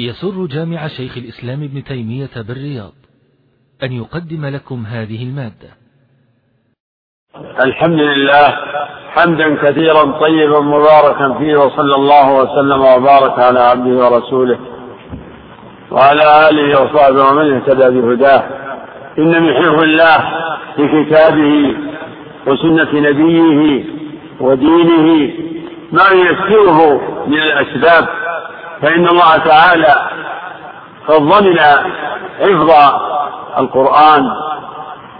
يسر جامع شيخ الإسلام ابن تيمية بالرياض أن يقدم لكم هذه المادة. الحمد لله حمدا كثيرا طيبا مباركا فيه وصلى الله وسلم وبارك على عبده ورسوله وعلى آله وصحبه ومن اهتدى بهداه. إن من حفظ الله في كتابه وسنة نبيه ودينه ما ييسره من الأسباب فإن الله تعالى ضمن حفظ القرآن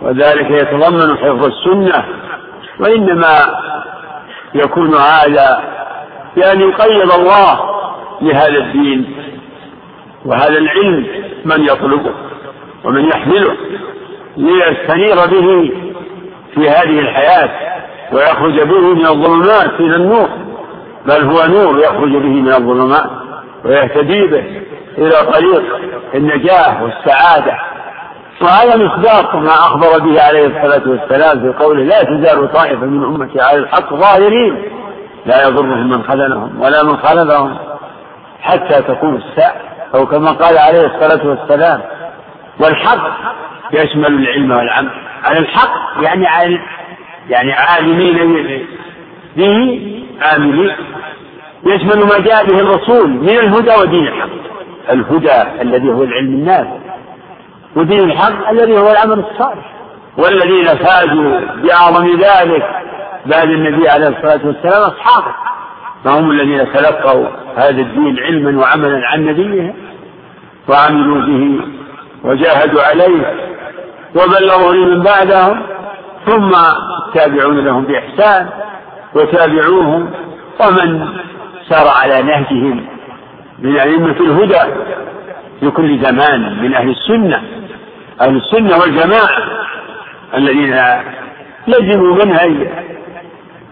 وذلك يتضمن حفظ السنة وإنما يكون هذا بأن يقيد الله لهذا الدين وهذا العلم من يطلبه ومن يحمله ليستنير به في هذه الحياة ويخرج به من الظلمات إلى النور بل هو نور يخرج به من الظلمات. ويهتدي به إلى طريق النجاة والسعادة. وهذا مصداق ما أخبر به عليه الصلاة والسلام في قوله لا تزال طائفة من أمتي على الحق ظاهرين. لا يضرهم من خذلهم ولا من خالفهم حتى تقوم الساعة. أو كما قال عليه الصلاة والسلام والحق يشمل العلم والعمل. على الحق يعني يعني عالمين به عاملين. يشمل ما جاء به الرسول من الهدى ودين الحق. الهدى الذي هو العلم النافع. ودين الحق الذي هو العمل الصالح. والذين فازوا بأعظم ذلك بعد النبي عليه الصلاة والسلام أصحابه. فهم الذين تلقوا هذا الدين علما وعملا عن نبيهم وعملوا به وجاهدوا عليه وبلغوا من بعدهم. ثم التابعون لهم بإحسان وتابعوهم. ومن سار على نهجهم من أئمة الهدى في كل زمان من أهل السنة. أهل السنة والجماعة الذين لزموا منهج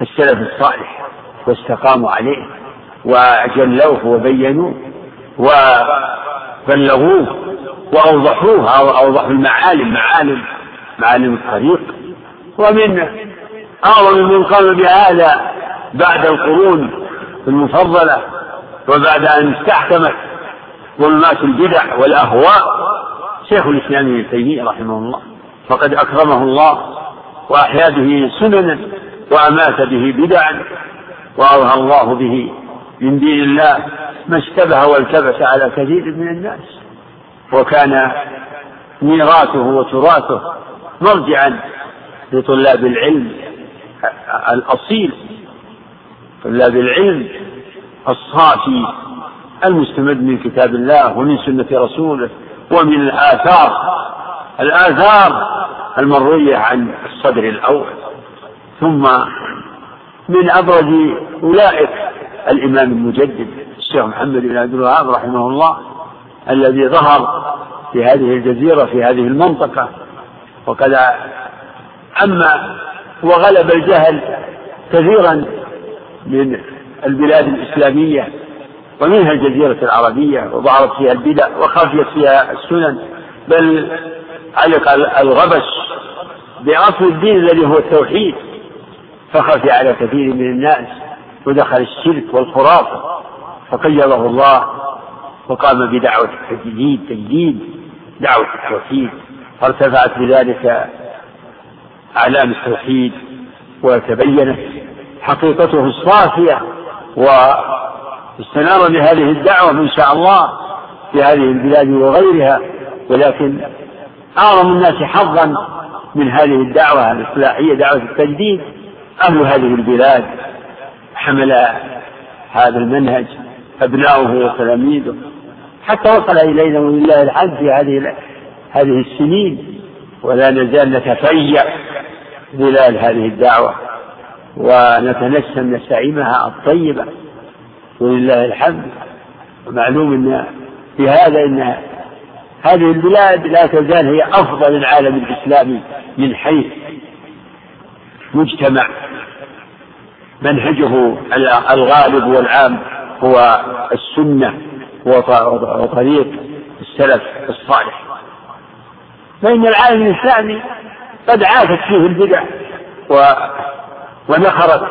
السلف الصالح واستقاموا عليه وجلوه وبينوه وبلغوه وأوضحوه أو أوضحوا المعالم معالم معالم الطريق. ومن أعظم من قام بهذا بعد القرون المفضلة وبعد أن استحكمت ظلمات البدع والأهواء شيخ الإسلام ابن تيمية رحمه الله فقد أكرمه الله وأحيا به سننا وأمات به بدعا وأظهر الله به من دين الله ما اشتبه والتبس على كثير من الناس. وكان ميراثه وتراثه مرجعا لطلاب العلم الأصيل طلاب العلم الصافي المستمد من كتاب الله ومن سنة رسوله ومن الآثار الآثار المروية عن الصدر الأول. ثم من أبرز أولئك الإمام المجدد الشيخ محمد بن عبد الوهاب رحمه الله الذي ظهر في هذه الجزيرة في هذه المنطقة. وقد أما وغلب الجهل كثيرا من البلاد الإسلامية ومنها الجزيرة العربية وظهرت فيها البدع وخفيت فيها السنن بل علق الغبش بأصل الدين الذي هو التوحيد. فخفي على كثير من الناس ودخل الشرك والخرافة فقيضه الله وقام بدعوة التجديد تجديد دعوة التوحيد. فارتفعت بذلك أعلام التوحيد وتبينت حقيقته الصافية واستنار بهذه الدعوة إن شاء الله في هذه البلاد وغيرها ولكن أعظم الناس حظا من هذه الدعوة الإصلاحية دعوة التجديد أهل هذه البلاد. حمل هذا المنهج أبناؤه وتلاميذه. حتى وصل إلينا ولله الحمد في هذه هذه السنين ولا نزال نتفيأ ظلال هذه الدعوة. ونتنسم نسائمها الطيبة ولله الحمد. ومعلوم إن في هذا إن هذه البلاد لا تزال هي أفضل العالم الإسلامي من حيث مجتمع. منهجه الغالب والعام هو السنة وطريق السلف الصالح. فإن العالم الإسلامي قد عافت فيه البدع ونخرت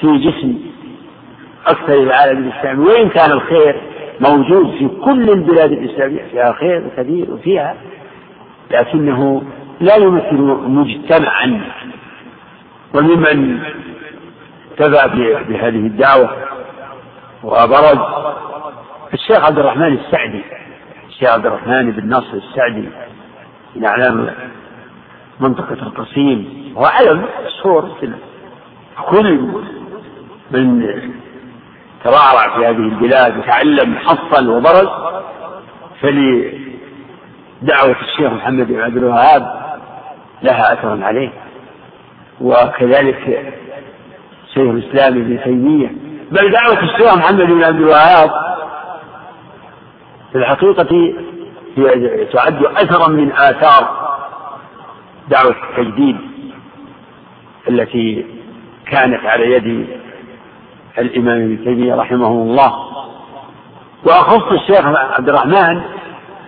في جسم أكثر العالم الإسلامي. وإن كان الخير موجود في كل البلاد الإسلامية فيها خير كثير وفيها لكنه لا يمثل مجتمعا. وممن تبع بهذه الدعوة وبرز الشيخ عبد الرحمن السعدي. الشيخ عبد الرحمن بن ناصر السعدي من أعلام منطقة القصيم. هو علم مشهور كل من ترعرع في هذه البلاد وتعلم حصل وبرز فلدعوة الشيخ محمد بن عبد الوهاب لها أثر عليه. وكذلك شيخ الإسلام ابن تيمية. بل دعوة الشيخ محمد بن عبد الوهاب في الحقيقة هي تعد أثرا من آثار دعوة التجديد التي كانت على يد الإمام ابن تيمية رحمه الله. وأخص الشيخ عبد الرحمن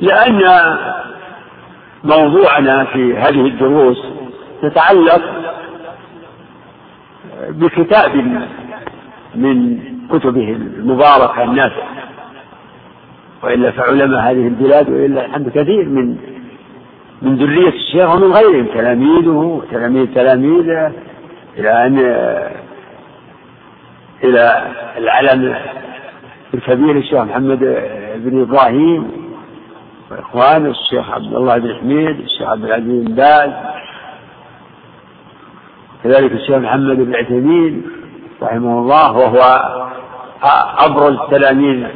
لأن موضوعنا في هذه الدروس يتعلق بكتاب من كتبه المباركة النافعة. وإلا فعلماء هذه البلاد وإلا الحمد كثير من من ذرية الشيخ ومن غيرهم تلاميذه وتلاميذ تلاميذه إلى أن إلى العلم الكبير الشيخ محمد بن إبراهيم وإخوانه الشيخ عبد الله بن حميد الشيخ عبد العزيز بن باز كذلك الشيخ محمد بن عثيمين رحمه الله وهو أبرز تلاميذ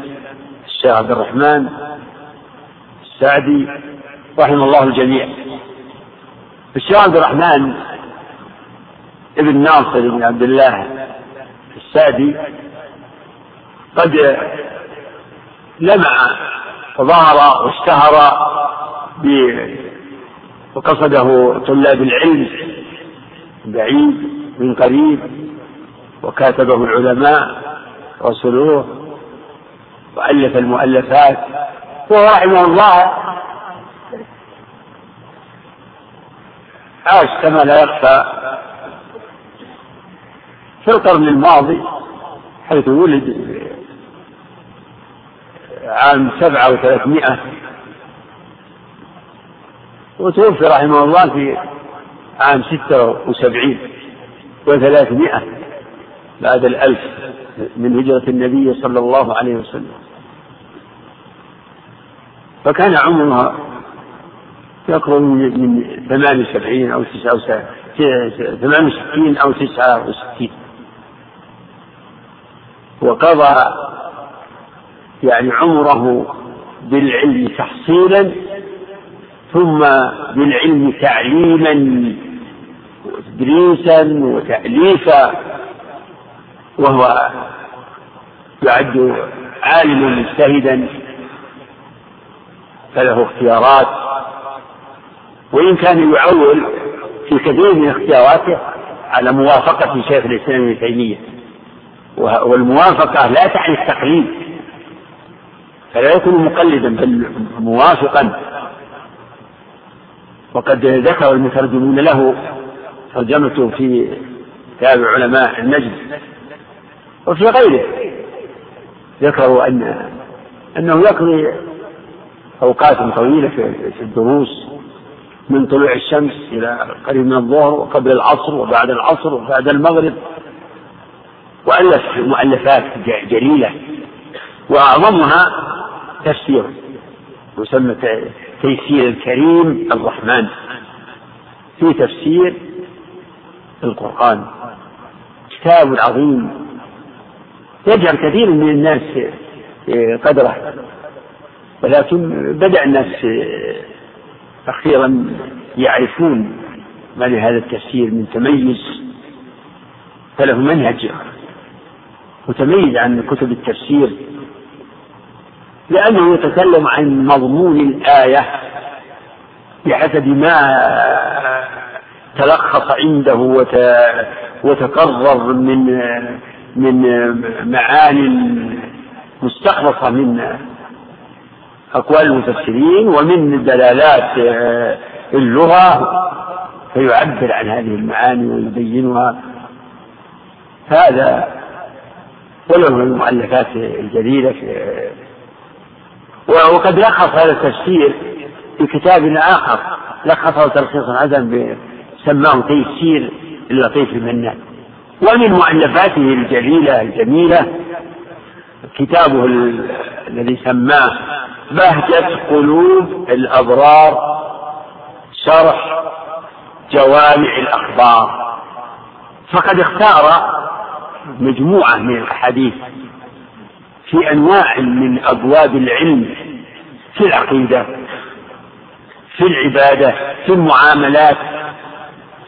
الشيخ عبد الرحمن السعدي رحم الله الجميع. الشيخ عبد الرحمن ابن ناصر بن عبد الله السعدي قد لمع وظهر واشتهر وقصده طلاب العلم بعيد من قريب وكاتبه العلماء رسلوه وألف المؤلفات وهو رحمه الله. عاش كما لا يخفى في القرن الماضي حيث ولد عام سبعة وثلاثمائة. وتوفي رحمه الله في عام ستة وسبعين وثلاثمائة بعد الألف من هجرة النبي صلى الله عليه وسلم. فكان عمرها يقرب من ثمان وسبعين أو تسعة ثمان وستين أو تسعة وستين. وقضى يعني عمره بالعلم تحصيلا ثم بالعلم تعليما وتدريسا وتأليفا وهو يعد عالما مجتهدا فله اختيارات. وإن كان يعول في كثير من اختياراته على موافقة شيخ الإسلام ابن تيمية. والموافقة لا تعني التقليد. فلا يكون مقلدا بل موافقا. وقد ذكر المترجمون له ترجمته في كتاب علماء النجد وفي غيره ذكروا أن أنه يقضي أوقات طويلة في الدروس من طلوع الشمس إلى قريب من الظهر وقبل العصر وبعد العصر وبعد المغرب. وألف مؤلفات جليلة وأعظمها تفسير يسمى تيسير الكريم الرحمن في تفسير القرآن. كتاب عظيم. يجعل كثير من الناس قدره ولكن بدأ الناس أخيرا يعرفون ما لهذا التفسير من تميز فله منهج. متميز عن كتب التفسير لأنه يتكلم عن مضمون الآية بحسب ما تلخص عنده وتقرر من من معان مستخلصة من أقوال المفسرين ومن دلالات اللغة فيعبر عن هذه المعاني ويبينها. هذا ولو المؤلفات الجديدة وقد لخص هذا التفسير في كتاب آخر لخصه تلخيصا حسنا سماه تيسير اللطيف المنان ومن مؤلفاته الجليلة الجميلة كتابه الذي سماه بهجة قلوب الأبرار شرح جوامع الأخبار. فقد اختار مجموعة من الأحاديث في أنواع من أبواب العلم في العقيدة في العبادة في المعاملات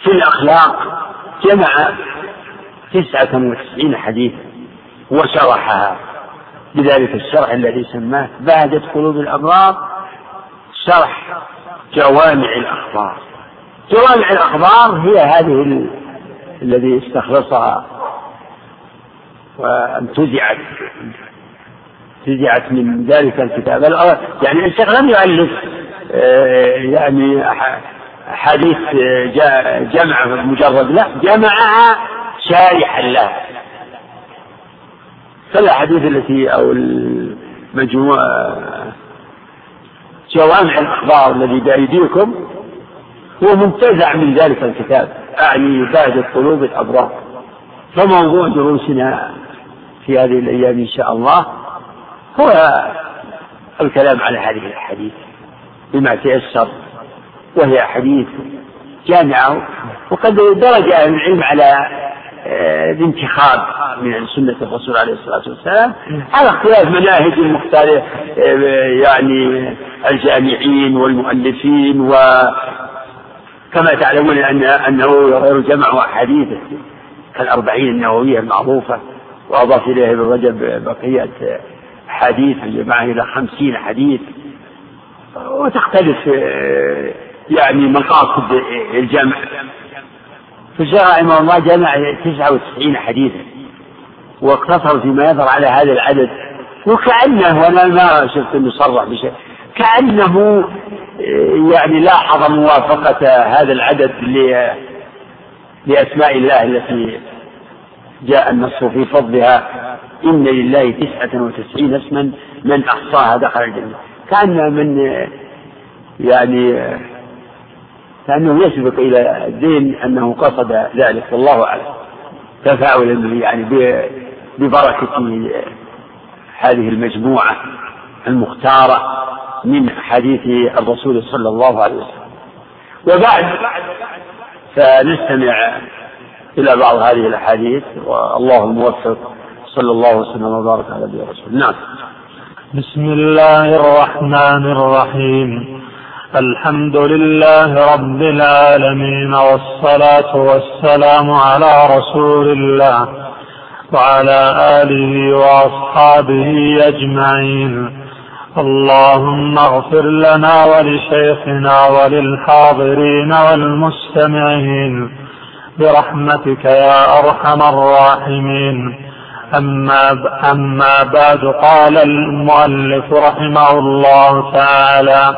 في الأخلاق. جمع تسعة وتسعين حديثا وشرحها. بذلك الشرح الذي سماه بهجة قلوب الأبرار شرح جوامع الأخبار. جوامع الأخبار هي هذه الذي استخلصها وانتزعت انتزعت من ذلك الكتاب. يعني الشيخ لم يؤلف آه، يعني حديث جمع مجرد لا جمعها شارحا لها. فالاحاديث التي أو المجموعه جوامع الأخبار الذي بأيديكم هو منتزع من ذلك الكتاب أعني بهجة قلوب الأبرار. فموضوع دروسنا في هذه الأيام إن شاء الله هو الكلام على هذه الأحاديث بما تيسر وهي أحاديث جامعة وقد درج أهل العلم على آه، الانتخاب من سنة الرسول عليه الصلاة والسلام على اختلاف مناهج المختلفة آه، يعني الجامعين والمؤلفين و كما تعلمون أن أنه غير جمع أحاديث كالأربعين النووية المعروفة. وأضاف إليها ابن رجب بقية حديث جمعها إلى خمسين حديث. وتختلف يعني مقاصد الجمع. فالشيخ رحمه الله جمع 99 حديثا. واقتصر فيما يظهر على هذا العدد. وكأنه وأنا ما شفت أنه صرح بشيء. كأنه يعني لاحظ موافقة هذا العدد لأسماء الله التي جاء النص في فضلها إن لله تسعة وتسعين اسما من أحصاها دخل الجنة. كأن من يعني كأنه يسبق إلى الدين أنه قصد ذلك والله أعلم. تفاؤلا يعني ببركة هذه المجموعة المختارة من حديث الرسول صلى الله عليه وسلم. وبعد فنستمع إلى بعض هذه الأحاديث والله الموفق صلى الله وسلم وبارك على نبينا رسول نعم. بسم الله الرحمن الرحيم. الحمد لله رب العالمين والصلاة والسلام على رسول الله وعلى آله وأصحابه أجمعين. اللهم اغفر لنا ولشيخنا وللحاضرين والمستمعين. برحمتك يا أرحم الراحمين. أما أما بعد قال المؤلف رحمه الله تعالى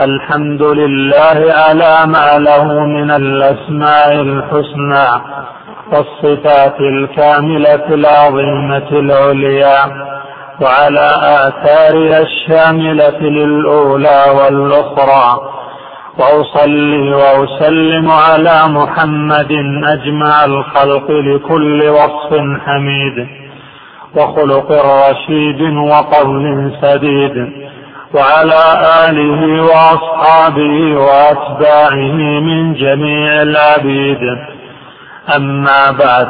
الحمد لله على ما له من الأسماء الحسنى والصفات الكاملة العظيمة العليا وعلى آثارها الشاملة للأولى والأخرى. وأصلي وأسلم على محمد أجمع الخلق لكل وصف حميد وخلق رشيد وقول سديد وعلى آله وأصحابه وأتباعه من جميع العبيد. أما بعد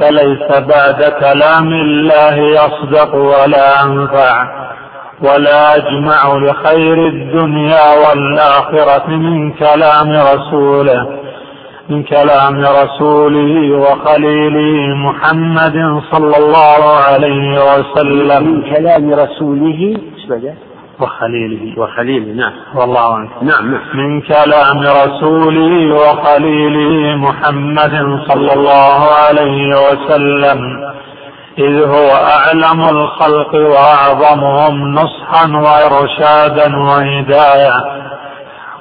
فليس بعد كلام الله يصدق ولا أنفع. ولا أجمع لخير الدنيا والآخرة من كلام رسوله من كلام رسوله وخليله محمد صلى الله عليه وسلم. من كلام رسوله وخليله. وخليله نعم. والله عنك نعم نعم. من كلام رسوله وخليله محمد صلى الله عليه وسلم. إذ هو أعلم الخلق وأعظمهم نصحا وإرشادا وهداية.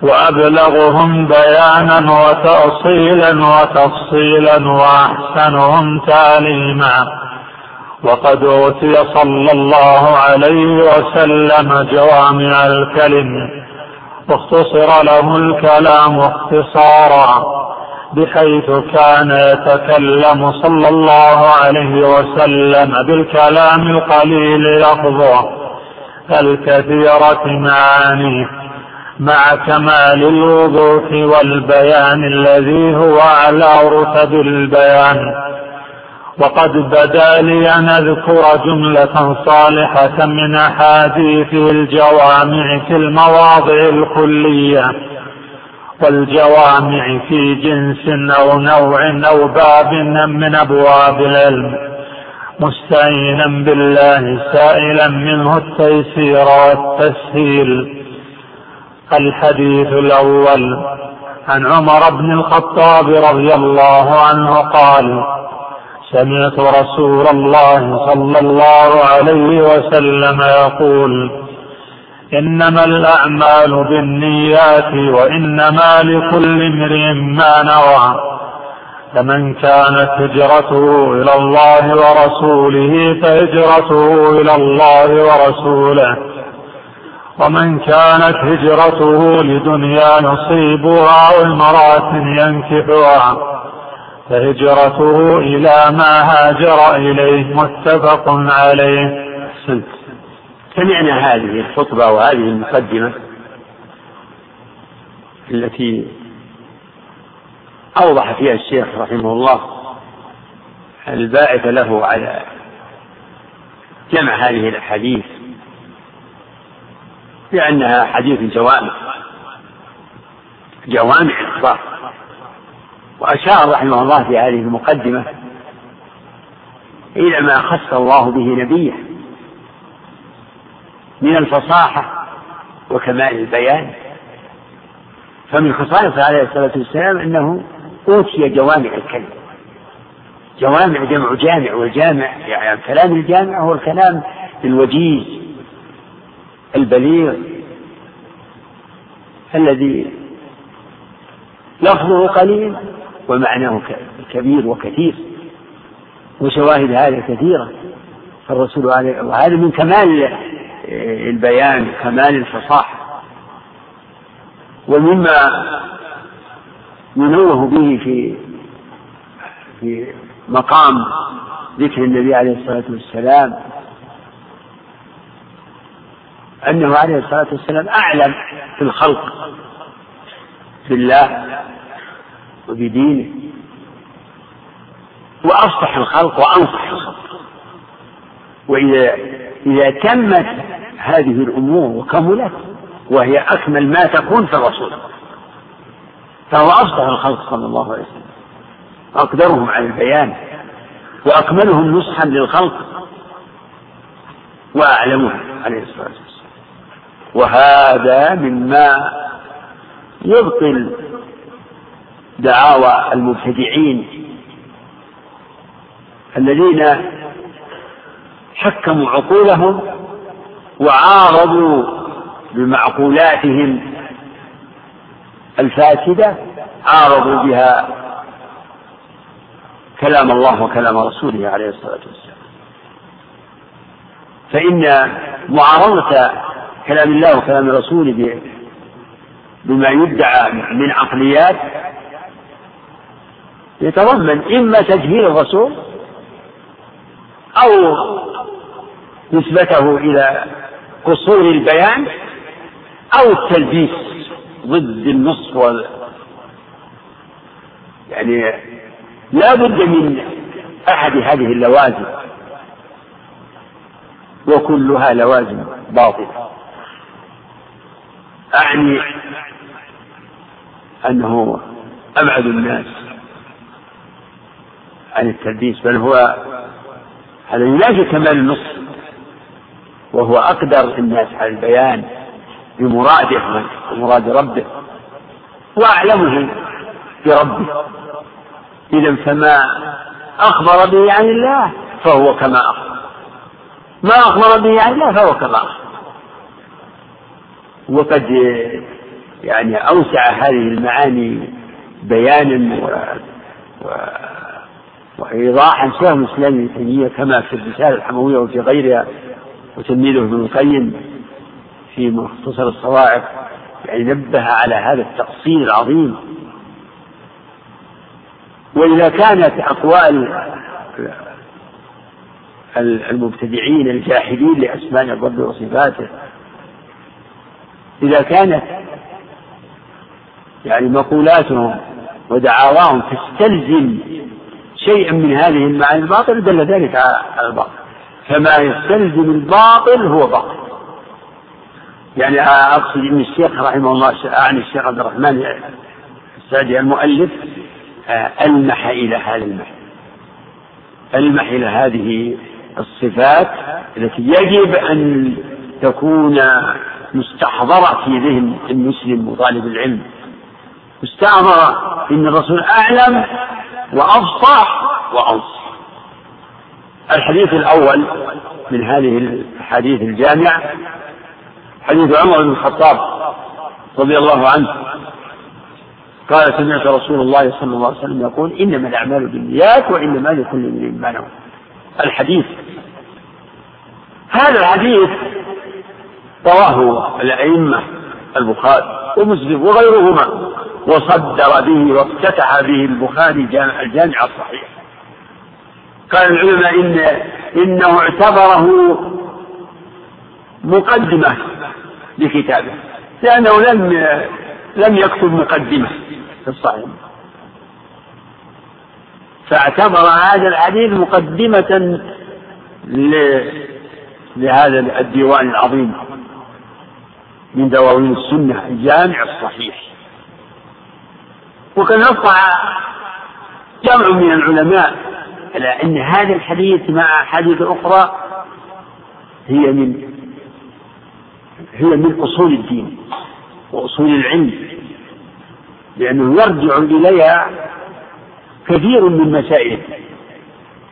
وأبلغهم بيانا وتأصيلا وتفصيلا وأحسنهم تعليما. وقد أوتي صلى الله عليه وسلم جوامع الكلم. واختصر له الكلام اختصارا. بحيث كان يتكلم صلى الله عليه وسلم بالكلام القليل لفظه. الكثيرة معانيه مع كمال الوضوح والبيان الذي هو أعلى رتب البيان. وقد بدا لي أن أذكر جملة صالحة من أحاديث الجوامع في المواضع الكلية. والجوامع في جنس أو نوع أو باب من أبواب العلم مستعينا بالله سائلا منه التيسير والتسهيل. الحديث الأول عن عمر بن الخطاب رضي الله عنه قال سمعت رسول الله صلى الله عليه وسلم يقول إنما الأعمال بالنيات وإنما لكل امرئ ما نوى. فمن كانت هجرته إلى الله ورسوله فهجرته إلى الله ورسوله. ومن كانت هجرته لدنيا يصيبها أو امراه ينكحها فهجرته إلى ما هاجر إليه. متفق عليه. أحسنت. سمعنا هذه الخطبة وهذه المقدمة التي أوضح فيها الشيخ رحمه الله الباعث له على جمع هذه الأحاديث لأنها حديث جوامع جوامع الإخبار وأشار رحمه الله في هذه المقدمة إلى ما خص الله به نبيه. من الفصاحة وكمال البيان. فمن خصائصه عليه الصلاة والسلام أنه أوتي جوامع الكلم. جوامع جمع جامع والجامع يعني الكلام الجامع هو الكلام الوجيز البليغ الذي لفظه قليل ومعناه كبير وكثير. وشواهد هذا كثيرة. فالرسول عليه وهذا من كمال البيان كمال الفصاحة ومما ينوه به في في مقام ذكر النبي عليه الصلاة والسلام أنه عليه الصلاة والسلام أعلم في الخلق بالله وبدينه وأصلح الخلق وأنصح الخلق. وإذا إذا تمت هذه الأمور وكملت وهي أكمل ما تكون في الرسول. فهو أصلح الخلق صلى الله عليه وسلم. أقدرهم على البيان وأكملهم نصحا للخلق وأعلمهم عليه الصلاة والسلام. وهذا مما يبطل دعاوى المبتدعين الذين حكموا عقولهم وعارضوا بمعقولاتهم الفاسدة عارضوا بها كلام الله وكلام رسوله عليه الصلاة والسلام. فإن معارضة كلام الله وكلام رسوله بما يدعى من عقليات يتضمن إما تجهيل الرسول أو نسبته إلى قصور البيان أو التلبيس ضد النص وال يعني لا بد من أحد هذه اللوازم وكلها لوازم باطلة. أعني أنه أبعد الناس عن التلبيس بل هو هذا ينافي كمال النص. وهو أقدر الناس على البيان بمراده ومراد ربه وأعلمه بربه. إذا فما أخبر به عن الله فهو كما أخبر. ما أخبر به عن الله فهو كما أخبر. وقد يعني أوسع هذه المعاني بيانا و... و... وإيضاحا شيخ الإسلام ابن تيمية كما في الرسالة الحموية وفي غيرها وتلميذه ابن القيم في مختصر الصواعق يعني نبه على هذا التقصير العظيم. وإذا كانت أقوال المبتدعين الجاحدين لأسماء الرب وصفاته إذا كانت يعني مقولاتهم ودعاواهم تستلزم شيئا من هذه المعاني الباطل دل ذلك على الباطل. فما يستلزم الباطل هو باطل. يعني أقصد أن الشيخ رحمه الله أعني الشيخ عبد الرحمن السعدي المؤلف ألمح إلى هذا المحل. ألمح إلى هذه الصفات التي يجب أن تكون مستحضرة في ذهن المسلم وطالب العلم. مستحضرة إن الرسول أعلم وأفصح وأنصح. الحديث الأول من هذه الحديث الجامعة حديث عمر بن الخطاب رضي الله عنه. قال سمعت رسول الله صلى الله عليه وسلم يقول إنما الأعمال بالنيات وإنما لكل امرئ ما نوى. الحديث هذا الحديث رواه الأئمة البخاري ومسلم وغيرهما وصدر به وافتتح به البخاري الجامع الصحيح. قال العلماء إن إنه اعتبره مقدمة لكتابه لأنه لم لم يكتب مقدمة في الصحيح. فاعتبر هذا الحديث مقدمة لهذا الديوان العظيم من دواوين السنة الجامع الصحيح. وقد نص جمع من العلماء أن هذا الحديث مع أحاديث أخرى هي من هي من أصول الدين وأصول العلم لأنه يرجع إليها كثير من مسائل.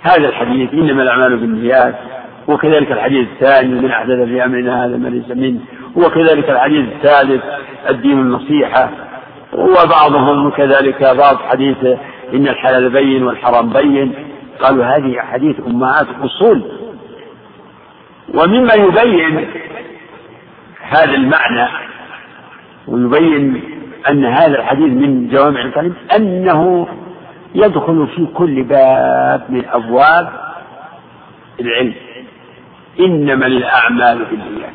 هذا الحديث إنما الأعمال بالنيات وكذلك الحديث الثاني من أحدث في أمرنا هذا ما ليس منه. وكذلك الحديث الثالث الدين النصيحة. وبعضهم كذلك بعض حديث إن الحلال بين والحرام بين. قالوا هذه حديث أمهات أصول ومما يبين هذا المعنى ويبين أن هذا الحديث من جوامع الكلم أنه يدخل في كل باب من أبواب العلم. إنما الأعمال بالنيات.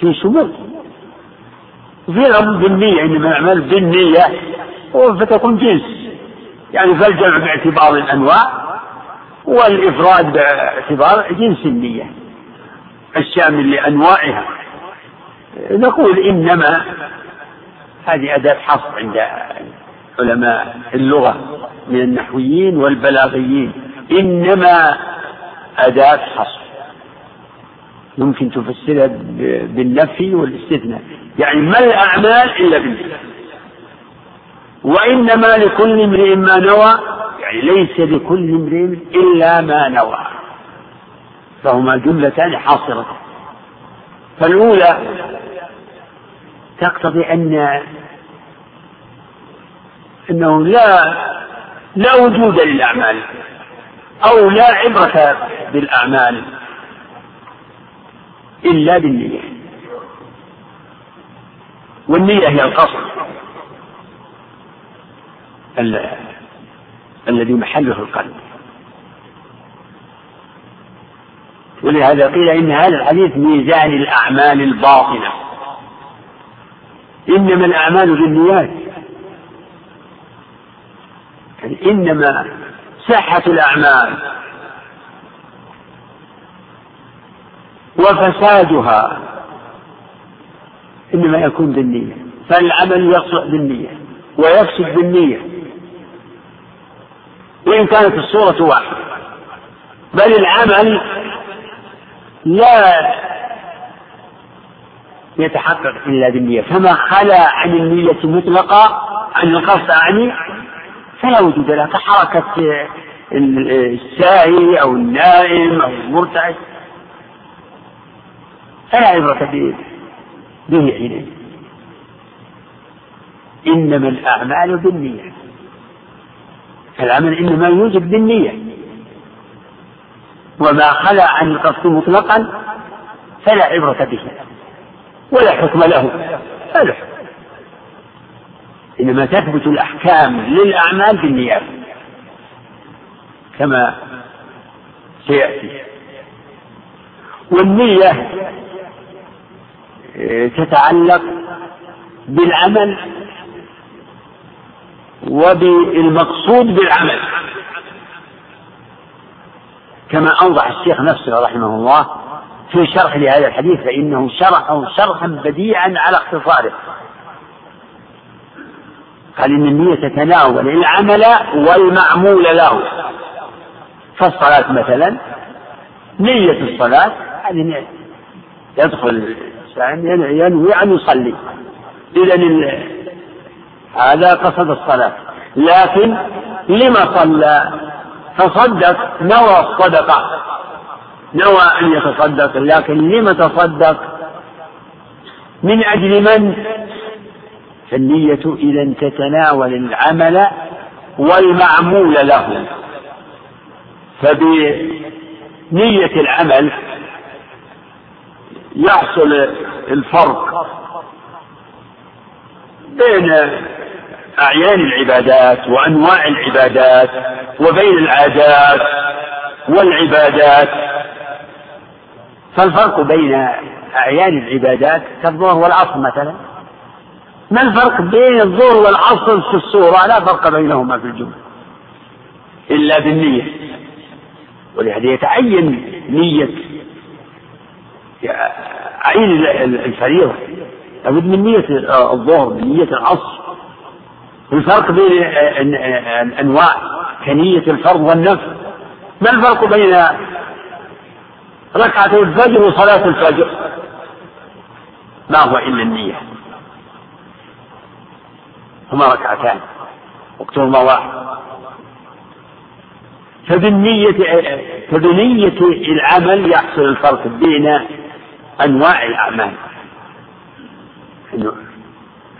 في شمول. في الأمر بالنية إنما الأعمال بالنية فتكون جنس. يعني فالجمع باعتبار الأنواع والإفراد باعتبار جنس النية الشامل لأنواعها. نقول إنما هذه أداة حصر عند علماء اللغة من النحويين والبلاغيين. إنما أداة حصر. يمكن تفسرها بالنفي والاستثناء. يعني ما الأعمال إلا بالنية وإنما لكل امرئ ما نوى يعني ليس لكل امرئ إلا ما نوى. فهما جملتان حاصرة. فالأولى تقتضي أن أنه لا لا وجود للأعمال أو لا عبرة بالأعمال إلا بالنية. والنية هي القصد. الذي محله القلب. ولهذا قيل إن هذا الحديث ميزان الأعمال الباطنة إنما الأعمال بالنيات. يعني إنما صحة الأعمال. وفسادها. إنما يكون بالنية. فالعمل يصلح بالنية. ويفسد بالنية. وإن كانت الصورة واحدة. بل العمل لا يتحقق إلا بالنية فما خلا عن النية مطلقة عن القصد أعني فلا وجود له كحركة الساهي أو النائم أو المرتعش فلا عبرة به حينئذ إنما الأعمال بالنية. العمل إنما يوجب بالنية. وما خلا عن القصد مطلقا فلا عبرة به ولا حكم له. فلا حكم إنما تثبت الأحكام للأعمال بالنيات كما سيأتي. والنية تتعلق بالعمل وبالمقصود بالعمل. كما أوضح الشيخ نفسه رحمه الله في شرح لهذا الحديث فإنه شرحه شرحا بديعا على اختصاره. قال إن النية تتناول العمل والمعمول له. فالصلاة مثلا نية الصلاة هذه يدخل ينوي أن يصلي. إذا هذا قصد الصلاة. لكن لما صلى تصدق نوى الصدقة. نوى أن يتصدق لكن لما تصدق؟ من أجل من؟ فالنية إذا تتناول العمل والمعمول له. فبنية العمل يحصل الفرق بين أعيان العبادات وأنواع العبادات وبين العادات والعبادات. فالفرق بين أعيان العبادات كالظهر والعصر مثلا. ما الفرق بين الظهر والعصر في الصورة؟ لا فرق بينهما في الجملة. إلا بالنية. ولهذا يتعين نية. عين الفريضة. لابد من نية الظهر من نية العصر. الفرق بين الأنواع كنية الفرض والنفل ما الفرق بين ركعتي الفجر وصلاة الفجر؟ ما هو إلا النية. هما ركعتان وقتهما واحد. فبالنية فبنية العمل يحصل الفرق بين أنواع الأعمال.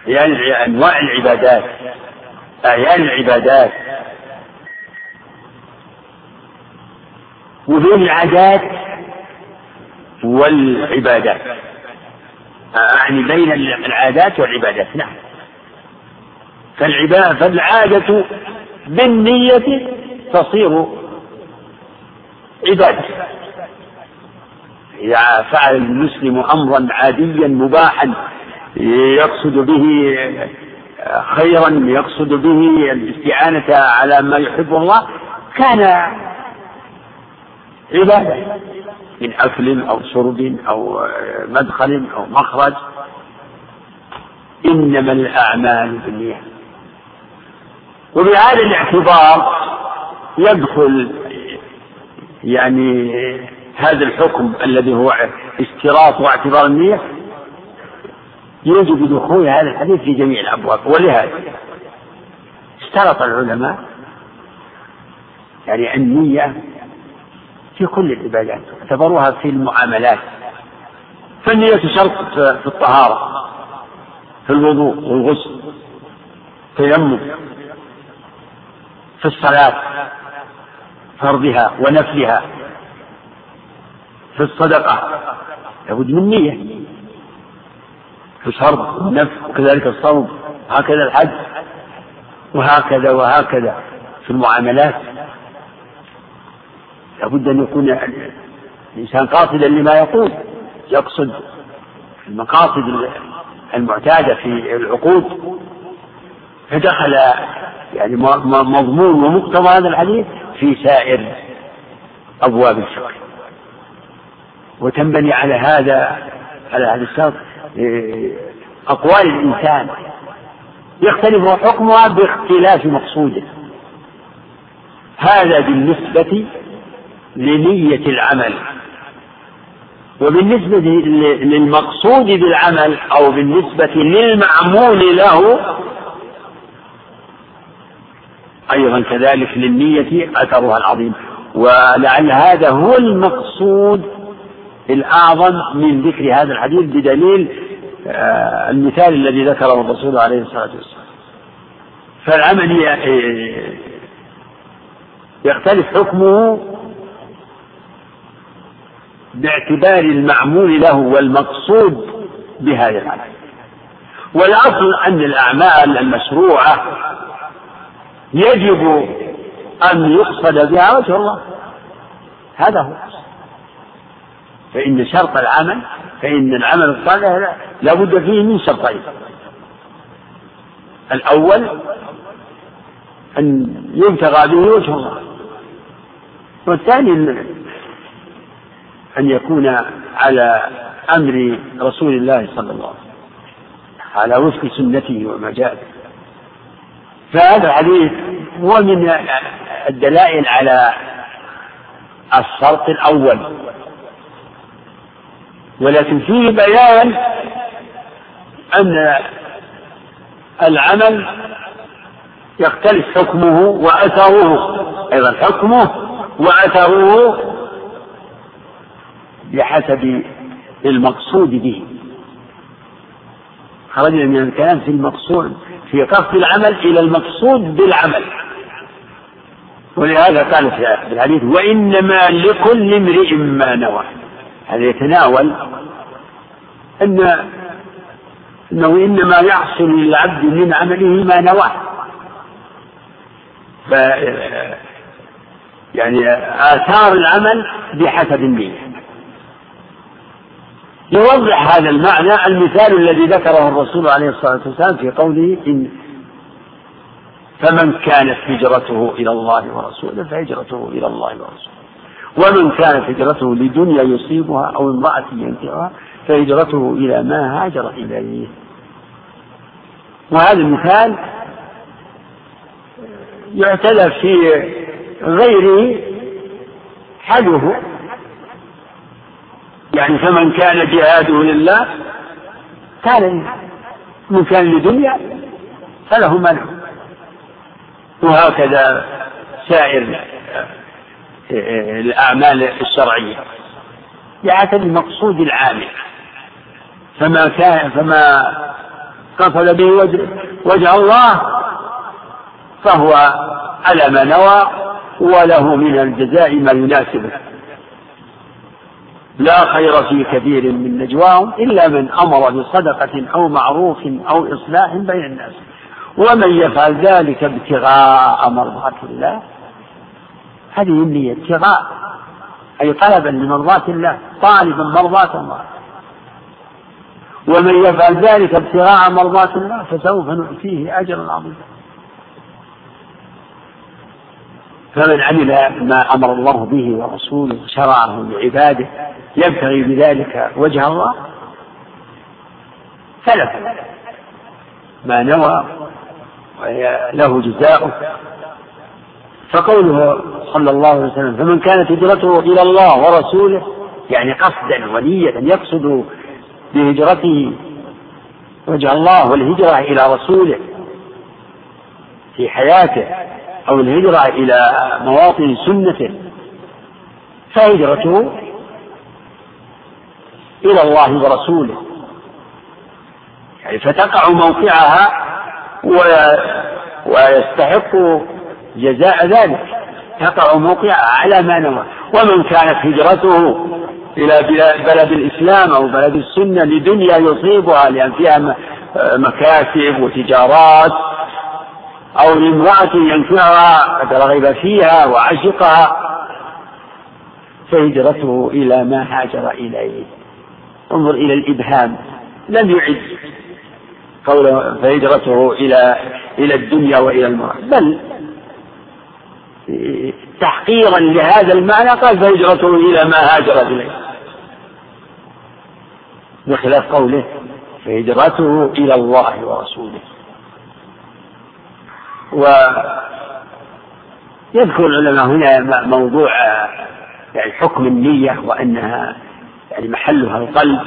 يعني أنواع العبادات. أعيان العبادات. وبين العادات والعبادات. أعني بين العادات والعبادات. نعم. فالعبادة فالعادة بالنية تصير عبادة. إذا فعل المسلم أمرا عاديا مباحا يقصد به خيرا يقصد به الاستعانة على ما يحب الله كان عبادة من أكل أو شرب أو مدخل أو مخرج. إنما الأعمال بالنية. وبهذا الاعتبار يدخل يعني هذا الحكم الذي هو اشتراط واعتبار النية يوجب دخول هذا الحديث في جميع الأبواب ولهذا اشترط العلماء يعني النية في كل العبادات اعتبروها في المعاملات. فالنية شرط في الطهارة في الوضوء والغسل تيمم في الصلاة فرضها ونفلها في الصدقة لابد من نية. الفرض والنفل وكذلك الصوم هكذا الحج وهكذا وهكذا في المعاملات. لابد أن يكون الإنسان قاصدا لما يقول يقصد المقاصد المعتادة في العقود. فدخل يعني مضمون ومقتضى هذا الحديث في سائر أبواب الفقه. وتنبني على هذا على هذا الشرط. أقوال الإنسان. يختلف حكمها باختلاف مقصوده. هذا بالنسبة لنية العمل. وبالنسبة للمقصود بالعمل أو بالنسبة للمعمول له أيضا كذلك للنية أثرها العظيم. ولعل هذا هو المقصود الأعظم من ذكر هذا الحديث بدليل المثال الذي ذكره الرسول عليه الصلاة والسلام. فالعمل يختلف حكمه باعتبار المعمول له والمقصود بهذا العمل. والأصل أن الأعمال المشروعة يجب أن يقصد بها وجه الله. هذا هو فإن شرط العمل فإن العمل الصالح لا بد فيه من شرطين. الأول أن يبتغى به وجه الله. والثاني أن يكون على أمر رسول الله صلى الله عليه وسلم. على وفق سنته وما جاء فهذا الحديث هو من الدلائل على الشرط الأول. ولكن فيه بيان أن العمل يختلف حكمه وأثره. أيضا حكمه وأثره بحسب المقصود به. خرجنا من الكلام في المقصود في قصد العمل إلى المقصود بالعمل. ولهذا قال في الحديث وإنما لكل امرئ ما نوى. هذا يتناول أن أنه إنما يحصل للعبد من عمله ما نواه. ف يعني آثار العمل بحسب النية. يوضح هذا المعنى المثال الذي ذكره الرسول عليه الصلاة والسلام في قوله إن فمن كانت هجرته إلى الله ورسوله فهجرته إلى الله ورسوله. ومن كانت هجرته لدنيا يصيبها أو امرأة ينكحها فهجرته إلى ما هاجر إليه. وهذا المثال يعتلى في غيره حده يعني فمن كان جهاده لله كان من كان لدنيا فله منع. وهكذا سائر الأعمال الشرعية. بحسب المقصود العام فما كان فما قصد به وجه, وجه الله فهو على ما نوى وله من الجزاء ما يناسبه. لا خير في كثير من نجواهم إلا من أمر بصدقة أو معروف أو إصلاح بين الناس. ومن يفعل ذلك ابتغاء مرضات الله هذه النية ابتغاء أي طلبا لمرضات الله طالبا مرضات الله. ومن يفعل ذلك ابتغاء مرضات الله فسوف نؤتيه أجرا عظيما. فمن عمل ما أمر الله به ورسوله شرعه لعباده يبتغي بذلك وجه الله سلف ما نوى له جزاؤه. فقوله صلى الله عليه وسلم فمن كانت هجرته إلى الله ورسوله يعني قصدا ونية يقصد بهجرته وجه الله والهجرة إلى رسوله في حياته أو الهجرة إلى مواطن سنته فهجرته إلى الله ورسوله. يعني فتقع موقعها ويستحق جزاء ذلك. تقع موقعها على ما نوى. ومن كانت هجرته إلى بلد الإسلام أو بلد السنة لدنيا يصيبها لأن فيها مكاسب وتجارات أو لامرأة ينفعها قد رغب فيها وعشقها فهجرته إلى ما هاجر إليه. انظر إلى الإبهام. لم يعد قوله فهجرته إلى إلى الدنيا وإلى المرأة. بل تحقيرا لهذا المعنى قال فهجرته إلى ما هاجر إليه. بخلاف قوله فهجرته إلى الله ورسوله. ويذكر العلماء هنا موضوع يعني حكم النية وأنها يعني محلها القلب.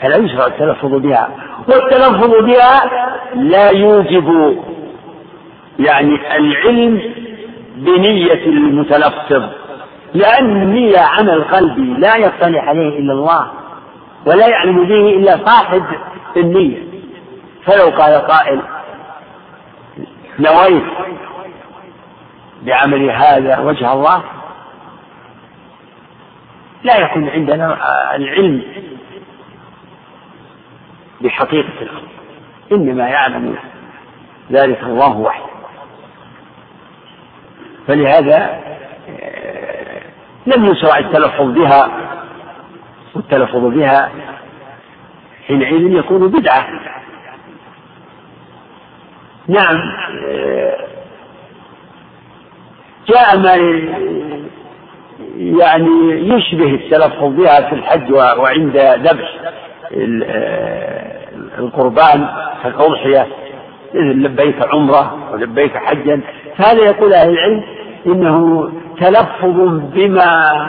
فلا يشرع التلفظ بها. والتلفظ بها لا يوجب يعني العلم بنية المتلفظ لأن النية عمل قلبي لا يطلع عليه إلا الله ولا يعلم به إلا صاحب النية. فلو قال قائل نويت بعمل هذا وجه الله لا يكون عندنا العلم بحقيقة الأمر إنما يعلم ذلك الله وحده. فلهذا آه، لم يشرع التلفظ بها والتلفظ بها حينئذ يكون بدعة. نعم آه، جاء ما يعني يشبه التلفظ بها في الحج وعند ذبح القربان الأضحية لبيك عمرة ولبيك حجا. فهذا يقول أهل العلم إنه تلفظ بما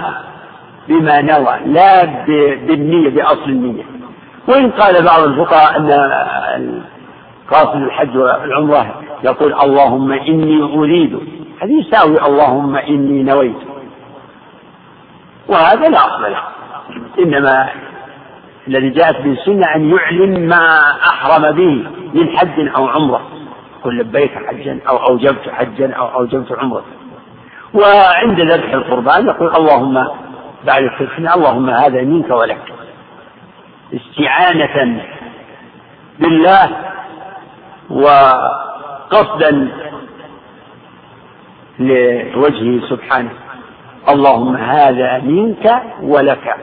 بما نوى لا بالنية بأصل النية. وإن قال بعض الفقهاء أن قاصد الحج والعمرة يقول اللهم إني أريد. هذه يساوي اللهم إني نويت. وهذا لا أصل له. إنما الذي جاءت به السنة أن يعلن ما أحرم به. من حج أو عمرة. قل لبيك حجا أو أوجبت حجا أو أوجبت عمرة. وعند ذبح القربان يقول اللهم بعد التسمية اللهم هذا منك ولك. استعانة بالله وقصدا لوجهه سبحانه. اللهم هذا منك ولك.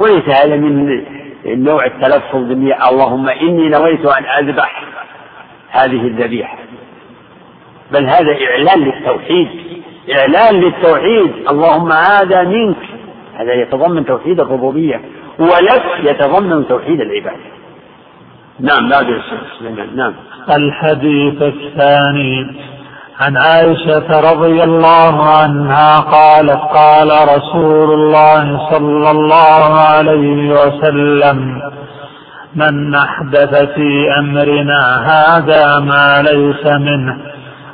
وليس هذا من نوع التلفظ بالنية اللهم إني نويت أن أذبح هذه الذبيحة. بل هذا إعلان للتوحيد. إعلان للتوحيد. اللهم هذا منك. هذا يتضمن توحيد الربوبية. ولك يتضمن توحيد العبادة. نعم بعد نعم. الحديث الثاني. عن عائشة رضي الله عنها قالت قال رسول الله صلى الله عليه وسلم من أحدث في أمرنا هذا ما ليس منه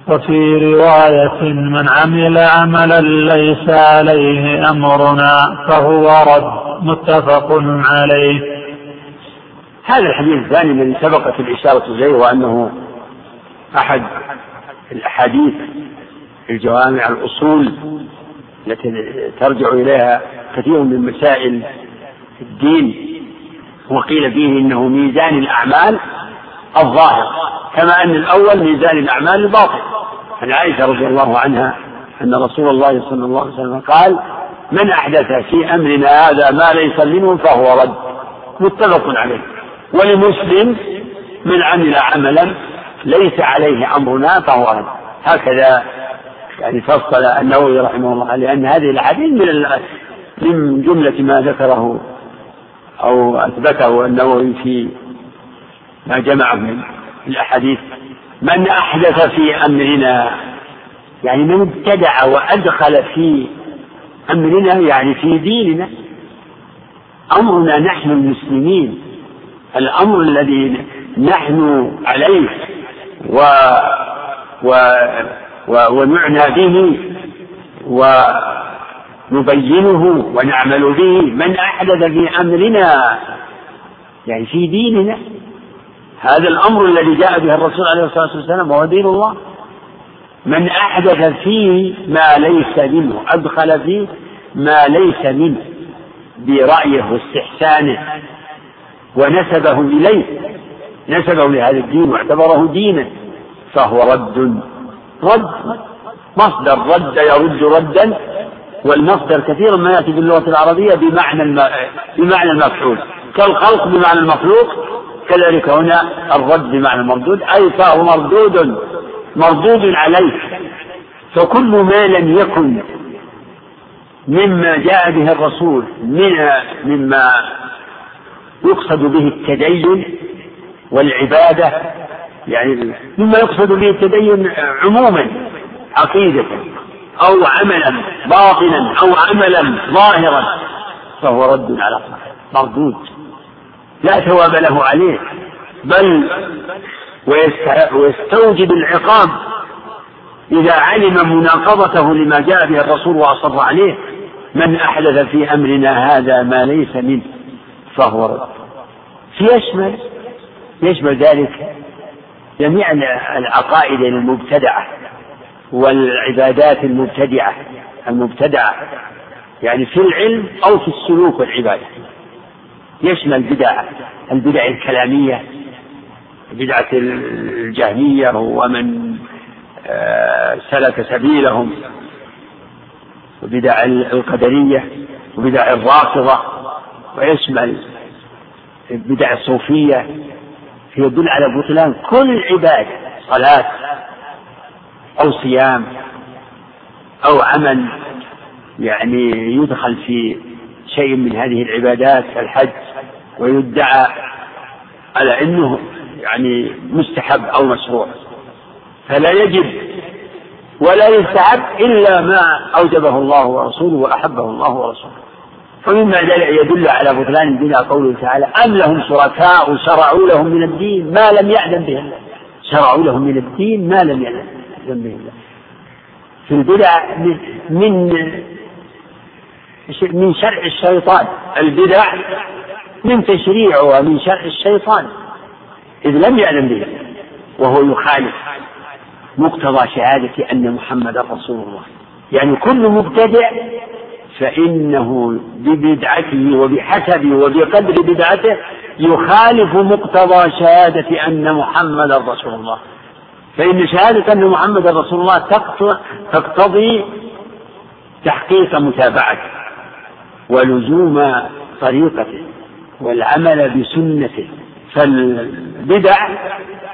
وفي رواية من عمل عملا ليس عليه أمرنا فهو رد. متفق عليه. هذا الحديث الثاني الذي سبقت الإشارة إليه وأنه أحد الأحاديث الجوامع الأصول التي ترجع إليها كثير من مسائل الدين. وقيل فيه إنه ميزان الأعمال الظاهر كما أن الأول ميزان الأعمال الباطن. عن عائشة رضي الله عنها أن رسول الله صلى الله عليه وسلم قال من أحدث في أمرنا هذا ما ليس منه فهو رد. متفق عليه. ولمسلم من عمل عملا ليس عليه أمرنا فهو رد هكذا يعني فصل النووي رحمه الله لأن هذه الأحاديث من من جملة ما ذكره أو أثبته النووي في ما جمع من الأحاديث. من أحدث في أمرنا يعني من ابتدع وأدخل في أمرنا يعني في ديننا أمرنا نحن المسلمين. الأمر الذي نحن عليه و و و ونعنى به ونبينه ونعمل به من أحدث في أمرنا يعني في ديننا. هذا الأمر الذي جاء به الرسول عليه الصلاة والسلام وهو دين الله. من أحدث فيه ما ليس منه أدخل فيه ما ليس منه برأيه واستحسانه ونسبه إليه. نسبه لهذا الدين واعتبره دينا فهو رد. رد. مصدر رد يرد ردا والمصدر كثيرا ما يأتي باللغة العربية بمعنى. بمعنى المفعول. كالخلق بمعنى المخلوق كذلك هنا الرد بمعنى المردود أي فهو مردود مردود عليه فكل ما لم يكن مما جاء به الرسول من مما يقصد به التدين والعبادة يعني مما يقصد به التدين عموما عقيدة أو عملا باطنا أو عملا ظاهرا فهو رد على مردود لا ثواب له عليه بل ويستوجب العقاب إذا علم مناقضته لما جاء به الرسول وأصر عليه من أحدث في أمرنا هذا ما ليس منه فهو رد. يشمل يشمل ذلك جميع العقائد المبتدعة والعبادات المبتدعة المبتدعة. يعني في العلم أو في السلوك والعبادة. يشمل بدع البدع الكلامية بدعة الجهمية ومن آه، سلك سبيلهم وبدع القدرية وبدع الرافضة ويشمل بدع الصوفية. يدل على بطلان كل عبادة صلاة أو صيام أو عمل يعني يدخل في شيء من هذه العبادات كالحج ويدعى على أنه يعني مستحب أو مشروع. فلا يجب ولا يستحب إلا ما أوجبه الله ورسوله وأحبه الله ورسوله. ومما يدل على بطلان الدين قوله تعالى أم لهم شركاء شرعوا لهم من الدين ما لم يعلم به الله شرعوا لهم من الدين ما لم يعلم به الله في البدع من من شرع الشيطان. البدع من تشريع ومن شرع الشيطان. إذ لم يعلم به وهو يخالف مقتضى شهادة أن محمدا رسول الله. يعني كل مبتدع فإنه ببدعته وبحسبه وبقدر بدعته يخالف مقتضى شهادة أن محمدا رسول الله. فإن شهادة أن محمدا رسول الله تقتضي تحقيق متابعته ولزوم طريقته والعمل بسنته. فالبدع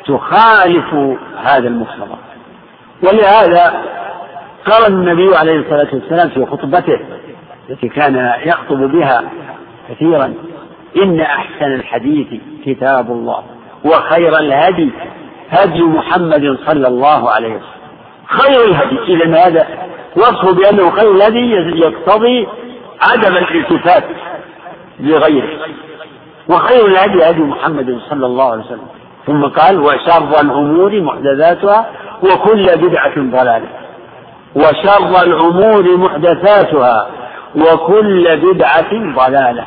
تخالف هذا المقتضى. ولهذا قال النبي عليه الصلاة والسلام في خطبته التي كان يخطب بها كثيرا. إن أحسن الحديث كتاب الله وخير الهدي هدي محمد صلى الله عليه وسلم. خير الهدي إذا هذا؟ وصفه بأنه خير الهدي يقتضي عدم الالتفات لغيره. وخير الهدي هدي محمد صلى الله عليه وسلم. ثم قال وشر الأمور محدثاتها وكل بدعة ضلالة. وشر الأمور محدثاتها وكل بدعة ضلالة.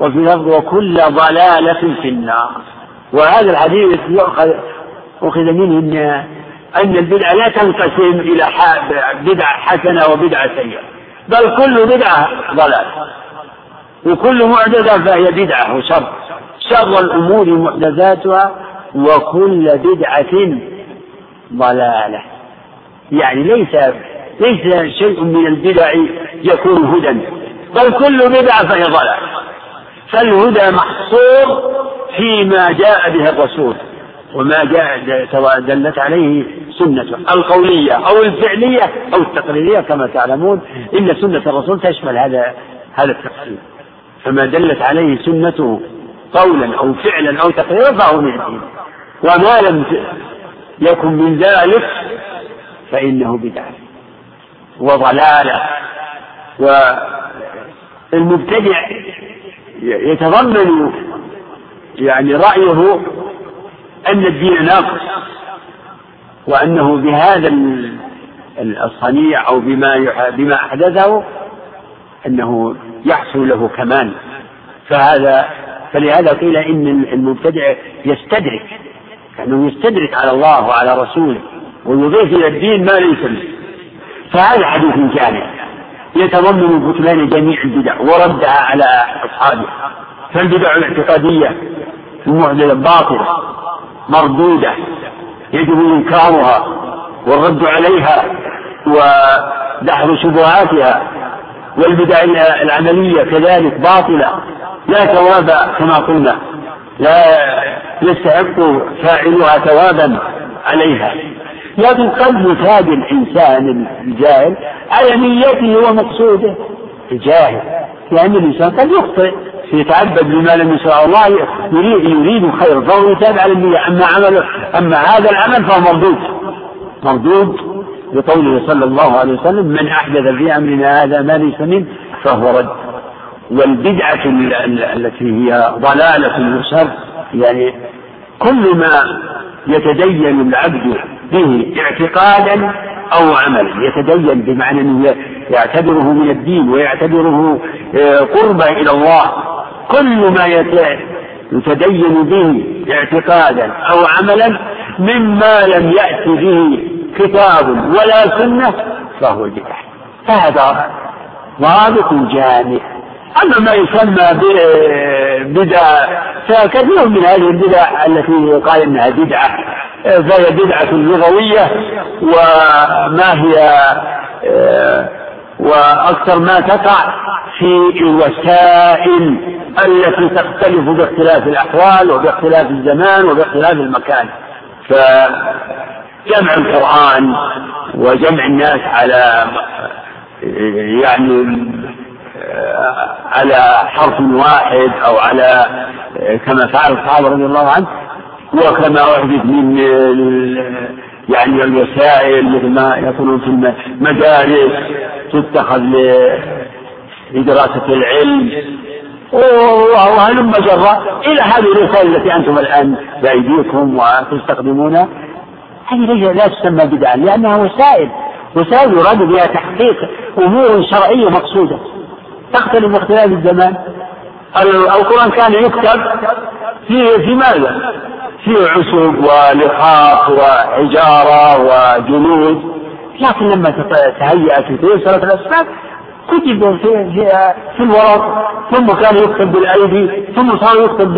وفي لفظ وكل ضلالة في النار. وهذا الحديث يؤخذ أخذ منه أن أن البدعة لا تنقسم إلى بدعة حسنة وبدعة سيئة. بل كل بدعة ضلال وكل محدثة فهي بدعة وشر. شر الأمور محدثاتها وكل بدعة ضلالة. يعني ليس ليس شيء من البدع يكون هدى بل كل بدعة فهي ضلال. فالهدى محصور فيما جاء به الرسول وما جاء دلت عليه سنته القولية أو الفعلية أو التقريرية كما تعلمون إن سنة الرسول تشمل هذا هذا التقسيم فما دلت عليه سنته قولا أو فعلا أو تقريرا فهو من الدين. وما لم يكن من ذلك فإنه بدعة. وضلالة والمبتدع يتضمن يعني رأيه أن الدين ناقص وأنه بهذا الصنيع أو بما بما أحدثه أنه يحصل له كمال فهذا فلهذا قيل إن المبتدع يستدرك كأنه يستدرك على الله وعلى رسوله ويضيف إلى الدين ما ليس منه فهذا حديث جامع. يتضمن بطلان جميع البدع وردها على أصحابه فالبدع الاعتقادية المحدثة باطلة مردودة يجب إنكارها والرد عليها ودحر شبهاتها والبدع العملية كذلك باطلة. لا ثواب كما قلنا لا يستحق فاعلها ثوابا عليها. لكن قد يفاد الإنسان الجاهل على نيته ومقصوده الجاهل. لأن الإنسان قد يخطئ يتعبد بما لم يشرع الله يريد يريد الخير فهو يتابع النية أما عمله أما هذا العمل فهو مردود. مردود بقوله صلى الله عليه وسلم من أحدث في أمرنا هذا ما ليس منه فهو رد. والبدعة التي هي ضلالة وشر يعني كل ما يتدين العبد به اعتقادا أو عملا يتدين بمعنى أنه يعتبره من الدين ويعتبره آه، قربة إلى الله. كل ما يتدين به اعتقادا أو عملا مما لم يأت به كتاب ولا سنة فهو بدعة هذا ضابط جامع. أما ما يسمى بدعة فكثير من هذه البدع التي قال إنها بدعة فهي بدعة لغوية وما هي وأكثر ما تقع في الوسائل التي تختلف باختلاف الأحوال وباختلاف الزمان وباختلاف المكان. فجمع القرآن وجمع الناس على يعني على حرف واحد أو على كما فعل الصحابة رضي الله عنه وكما أحدث من يعني الوسائل مثل ما يكون في المدارس تتخذ لدراسة العلم. وهلم جرا إلى هذه الرسائل التي أنتم الآن بأيديكم وتستخدمونها. هذه لا تسمى بدعا لأنها وسائل. وسائل يراد بها تحقيق أمور شرعية مقصودة. تختلف باختلاف الزمان. القرآن كان يكتب في في ماذا؟ في عشب ولخاف وحجارة وجلود لكن لما تهيأت وتيسرت الأسباب كتب في في, في الورق ثم كان يكتب بالأيدي ثم صار يكتب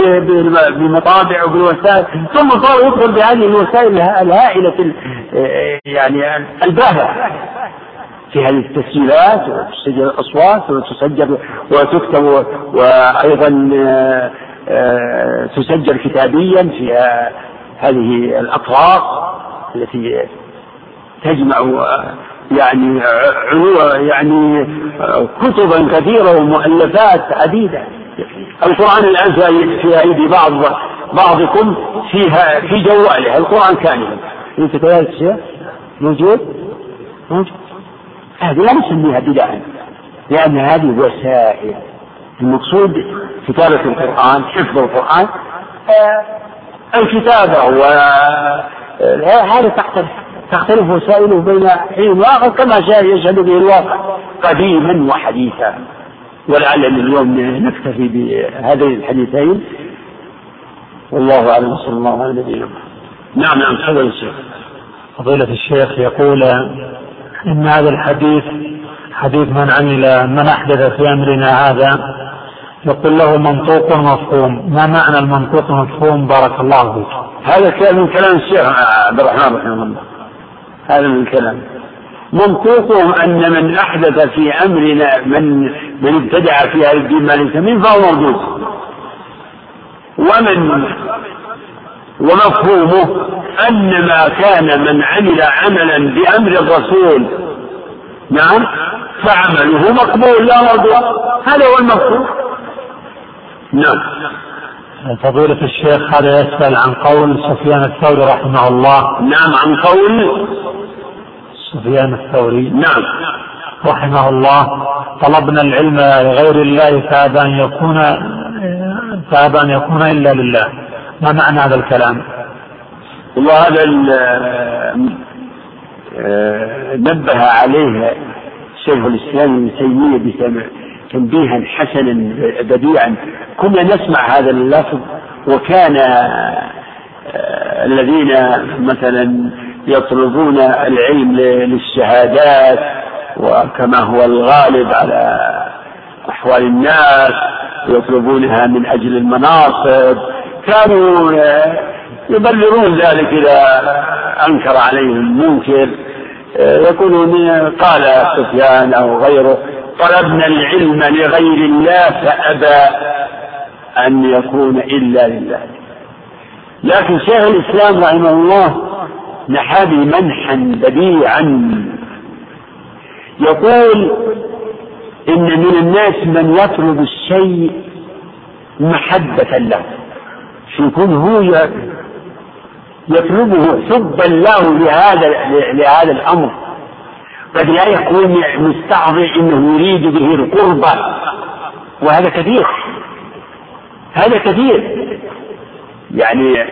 بمطابع وبالوسائل ثم صار يكتب بهذه الوسائل الهائلة يعني الباهره في هذه التسجيلات وتسجل الأصوات وتسجل وتكتب وأيضا آه، تسجل كتابيا في هذه الأطراف التي تجمع يعني يعني كتبا كثيرة ومؤلفات عديدة. القرآن الآن في أيدي بعض بعضكم فيها في جواله القرآن كاملا. أنت كذلك موجود؟ موجود. هذه لا نسميها بدعا لأن هذه وسائل. المقصود كتابة القرآن حفظ القرآن آه، الكتابة و آه، هذا تحت تختلف وسائله بين حين وآخر كما يشهد به الواقع قديما وحديثا. ولعلنا اليوم نكتفي بهذين الحديثين. والله أعلم صلى الله على نبينا نعم نعم تفضل الشيخ فضيلة الشيخ يقول إن هذا الحديث حديث من عمل من أحدث في أمرنا هذا يقول له منطوق مفهوم ما معنى المنطوق المفهوم بارك الله فيك. هذا من كلام الشيخ عبد الرحمن رحمه الله. هذا من الكلام منطوقهم أن من أحدث في أمرنا من من ابتدع في هذا الدين ما ليس منه فهو مردود. ومن ومفهومه أن ما كان من عمل عملا بأمر الرسول نعم فعمله مقبول لا مردود هذا هو المفهوم. نعم. فضيلة الشيخ هذا يسأل عن قول سفيان الثوري رحمه الله. نعم عن قول سفيان الثوري نعم. رحمه الله طلبنا العلم لغير الله فأبى أن يكون فأبى أن يكون إلا لله. ما معنى هذا الكلام؟ وهذا آه، نبه عليه شيخ الإسلام ابن تيمية تنبيها حسنا بديعا كنا نسمع هذا اللفظ وكان آه، الذين مثلا يطلبون العلم للشهادات وكما هو الغالب على أحوال الناس يطلبونها من أجل المناصب كانوا يبررون ذلك إذا أنكر عليهم منكر يقولون قال سفيان أو غيره طلبنا العلم لغير الله فأبى أن يكون إلا لله. لكن شيخ الإسلام رحمه الله نحى منحا بديعا. يقول إن من الناس من يطلب الشيء محبة له. يكون هو يطلبه حبا له لهذا لهذا الأمر. قد لا يكون مستعظم إنه يريد به القربة وهذا كثير هذا كثير يعني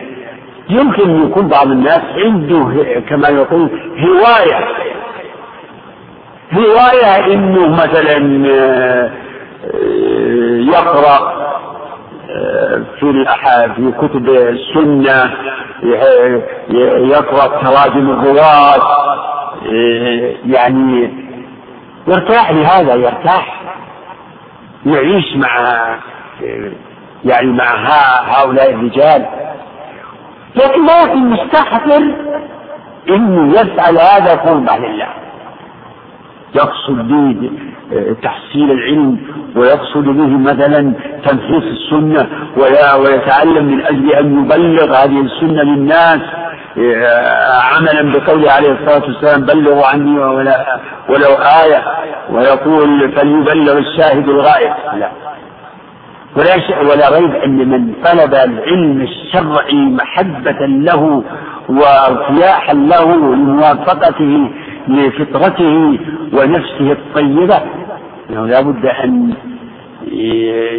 يمكن يكون بعض الناس عنده كما يقول هواية. هواية إنه مثلا آه، يقرأ في في كتب السنة يقرأ تراجم الرواة يعني يرتاح لهذا يرتاح يعيش مع يعني مع هؤلاء الرجال. لكن لكن مستحضر إنه يفعل هذا قربة لله. يقصد به تحصيل العلم ويقصد به مثلا تنفيذ السنة ويتعلم من أجل أن يبلغ هذه السنة للناس عملا بقوله عليه الصلاة والسلام بلغوا عني ولو آية. ويقول فليبلغ الشاهد الغائب. لا. ولا ولا ريب أن من طلب العلم الشرعي محبة له وارتياحا له لموافقته لفطرته ونفسه الطيبة. أنه لا بد أن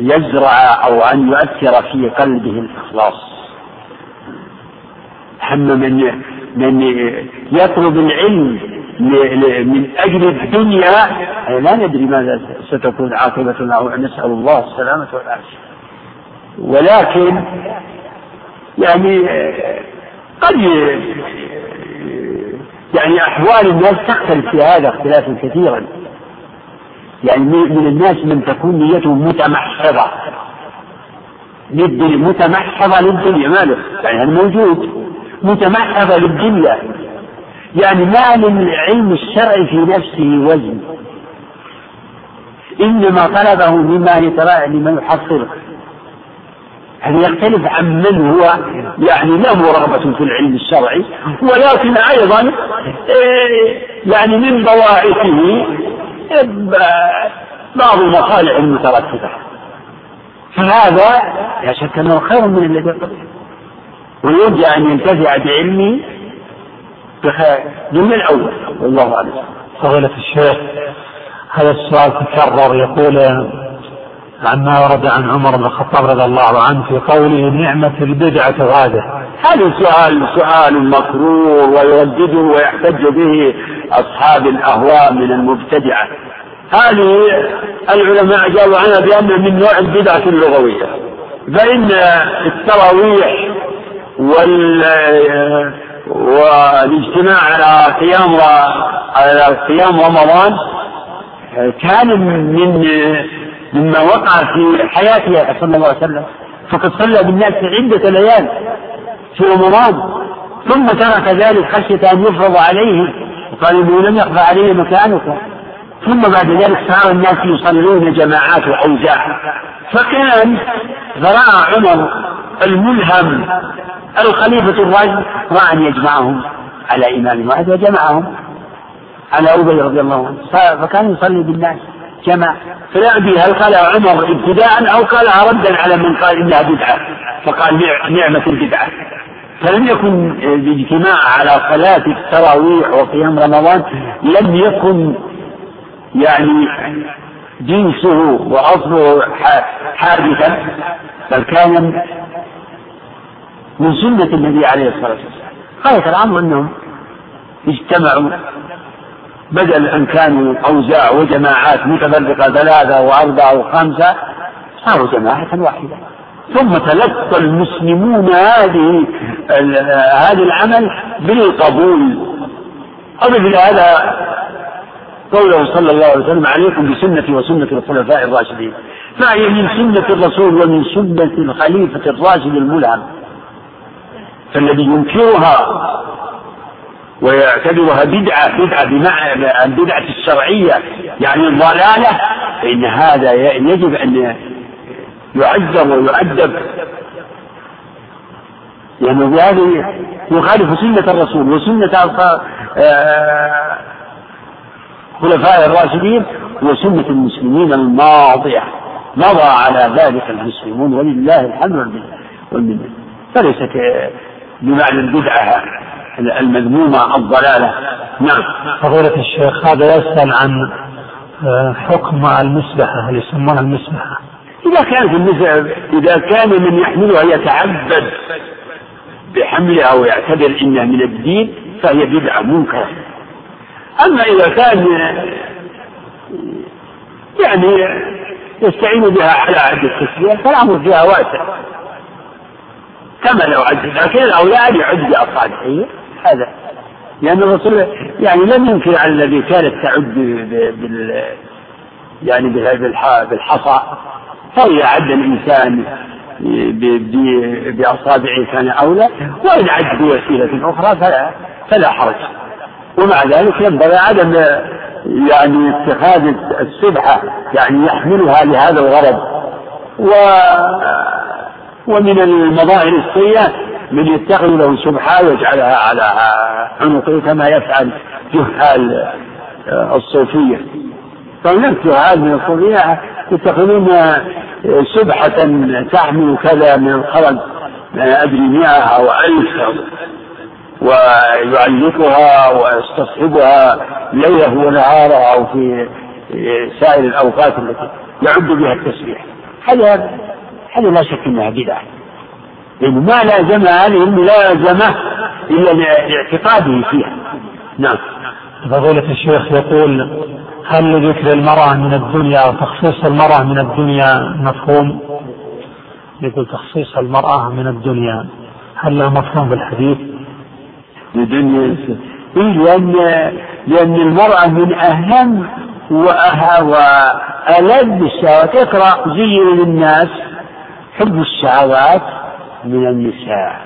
يزرع أو أن يؤثر في قلبه الإخلاص. هم من من يطلب العلم من أجل الدنيا لا ندري ماذا ستكون عاقبة نسأل الله السلامة والعافية. ولكن يعني قد يعني أحوال الناس تختلف في هذا اختلافا كثيرا. يعني من الناس من تكون نيته متمحضة للدنيا متمحضة للدنيا. ماله يعني هذا موجود. متمحضة للدنيا. يعني ما للعلم الشرعي في نفسه وزن. إنما طلبه مما لما يحصله. هذا يختلف عن من هو يعني له رغبة في العلم الشرعي ولكن أيضا إيه، يعني من بواعثه بعض المصالح المترتبة فهذا لا شك أنه خير من الذي قبله ويرجى أن ينتفع بعلمه من الأول. والله أعلم. فضيلة الشيخ هذا السؤال تكرر يقول عما ورد عن عمر بن الخطاب رضي الله عنه في قوله نعمة البدعة غادة هذا سؤال سؤال مكرور ويردده ويحتج به أصحاب الأهواء من المبتدعة. هذه العلماء جاءوا عنها بأنها من نوع البدعة اللغوية. فإن التراويح وال والاجتماع على قيام على قيام رمضان كان من مما وقع في حياته صلى الله عليه وسلم فقد صلى بالناس عدة ليال في رمضان ثم ترك ذلك خشية أن يفرض عليه وقال إنه لم يخفى عليه مكانك ثم بعد ذلك صار الناس يصلون جماعات وأوزاع فكان فرأى عمر الملهم الخليفة الراشد رأى أن يجمعهم على إمام واحد وجمعهم على أبي رضي الله عنه. فكان يصلي بالناس. فلا أدري هل قالها عمر ابتداء أو قالها ردا على من قال إنها بدعة؟ فقال نعمة البدعة فلم يكن الاجتماع على صلاة التراويح وقيام رمضان لم يكن يعني جنسه وأصله حادثا بل كان من سنة النبي عليه الصلاة والسلام. غاية الأمر أنهم اجتمعوا بدل أن كانوا أوزاع وجماعات متفرقة ثلاثة وأربعة وخمسة صاروا جماعة واحدة. ثم تلقى المسلمون هذه هذا العمل بالقبول. أضف هذا قوله صلى الله عليه وسلم عليكم بسنتي وسنة الخلفاء الراشدين. فهي من سنة الرسول ومن سنة الخليفة الراشد الملهم فالذي ينكرها ويعتبرها بدعة بدعة بمعنى البدعة الشرعية يعني الضلالة فإن هذا يجب أن يعذر ويؤدب. لأنه يعني بهذه يخالف سنة الرسول وسنة آه، خلفاء الراشدين وسنة المسلمين الماضية. مضى على ذلك المسلمون ولله الحمد والمنة. فليست بمعنى البدعة المذمومة الضلالة. نعم. فضيلة الشيخ هذا يسأل عن آه، حكم المسبحة اللي يسمونها المسبحة؟ إذا كانت إذا كان من يحملها يتعبد بحملها ويعتبر إنها من الدين فهي بدعة منكرة. أما إذا كان يعني يستعين بها على عد التسبيح فالأمر فيها واسع. كما لو عد لكن الأولاد يعد بأصابعه هذا. لأن الرسول يعني لم ينكر على الذي كانت تعد بال يعني بالحصى. فإذا عد الإنسان بأصابعه كان أولى وإن عد بوسيلة أخرى فلا فلا حرج. ومع ذلك ينبغي عدم يعني اتخاذ السبحة يعني يحملها لهذا الغرض. و ومن المظاهر السيئة من يتخذ له سبحة ويجعلها على عنقه كما يفعل جهال الصوفية. فهناك جهال من الصوفية يتخذون سبحة تحمل كذا من الخرج أدري مئة أو ألف ويعلقها ويستصحبها ليلة ونهاره أو في سائر الأوقات التي يعد بها التسبيح. هذا هذا لا شك أنها بدعة؟ لأنه ما لازم هذه الملازمة إلا لاعتقاده فيها نعم فضيلة الشيخ يقول هل لذكر المرأة من الدنيا أو تخصيص المرأة من الدنيا مفهوم؟ يقول تخصيص المرأة من الدنيا هل له مفهوم بالحديث؟ لدنيا إيه لأن لأن المرأة من أهم وألذ الشهوات اقرأ زين للناس حب الشهوات من النساء.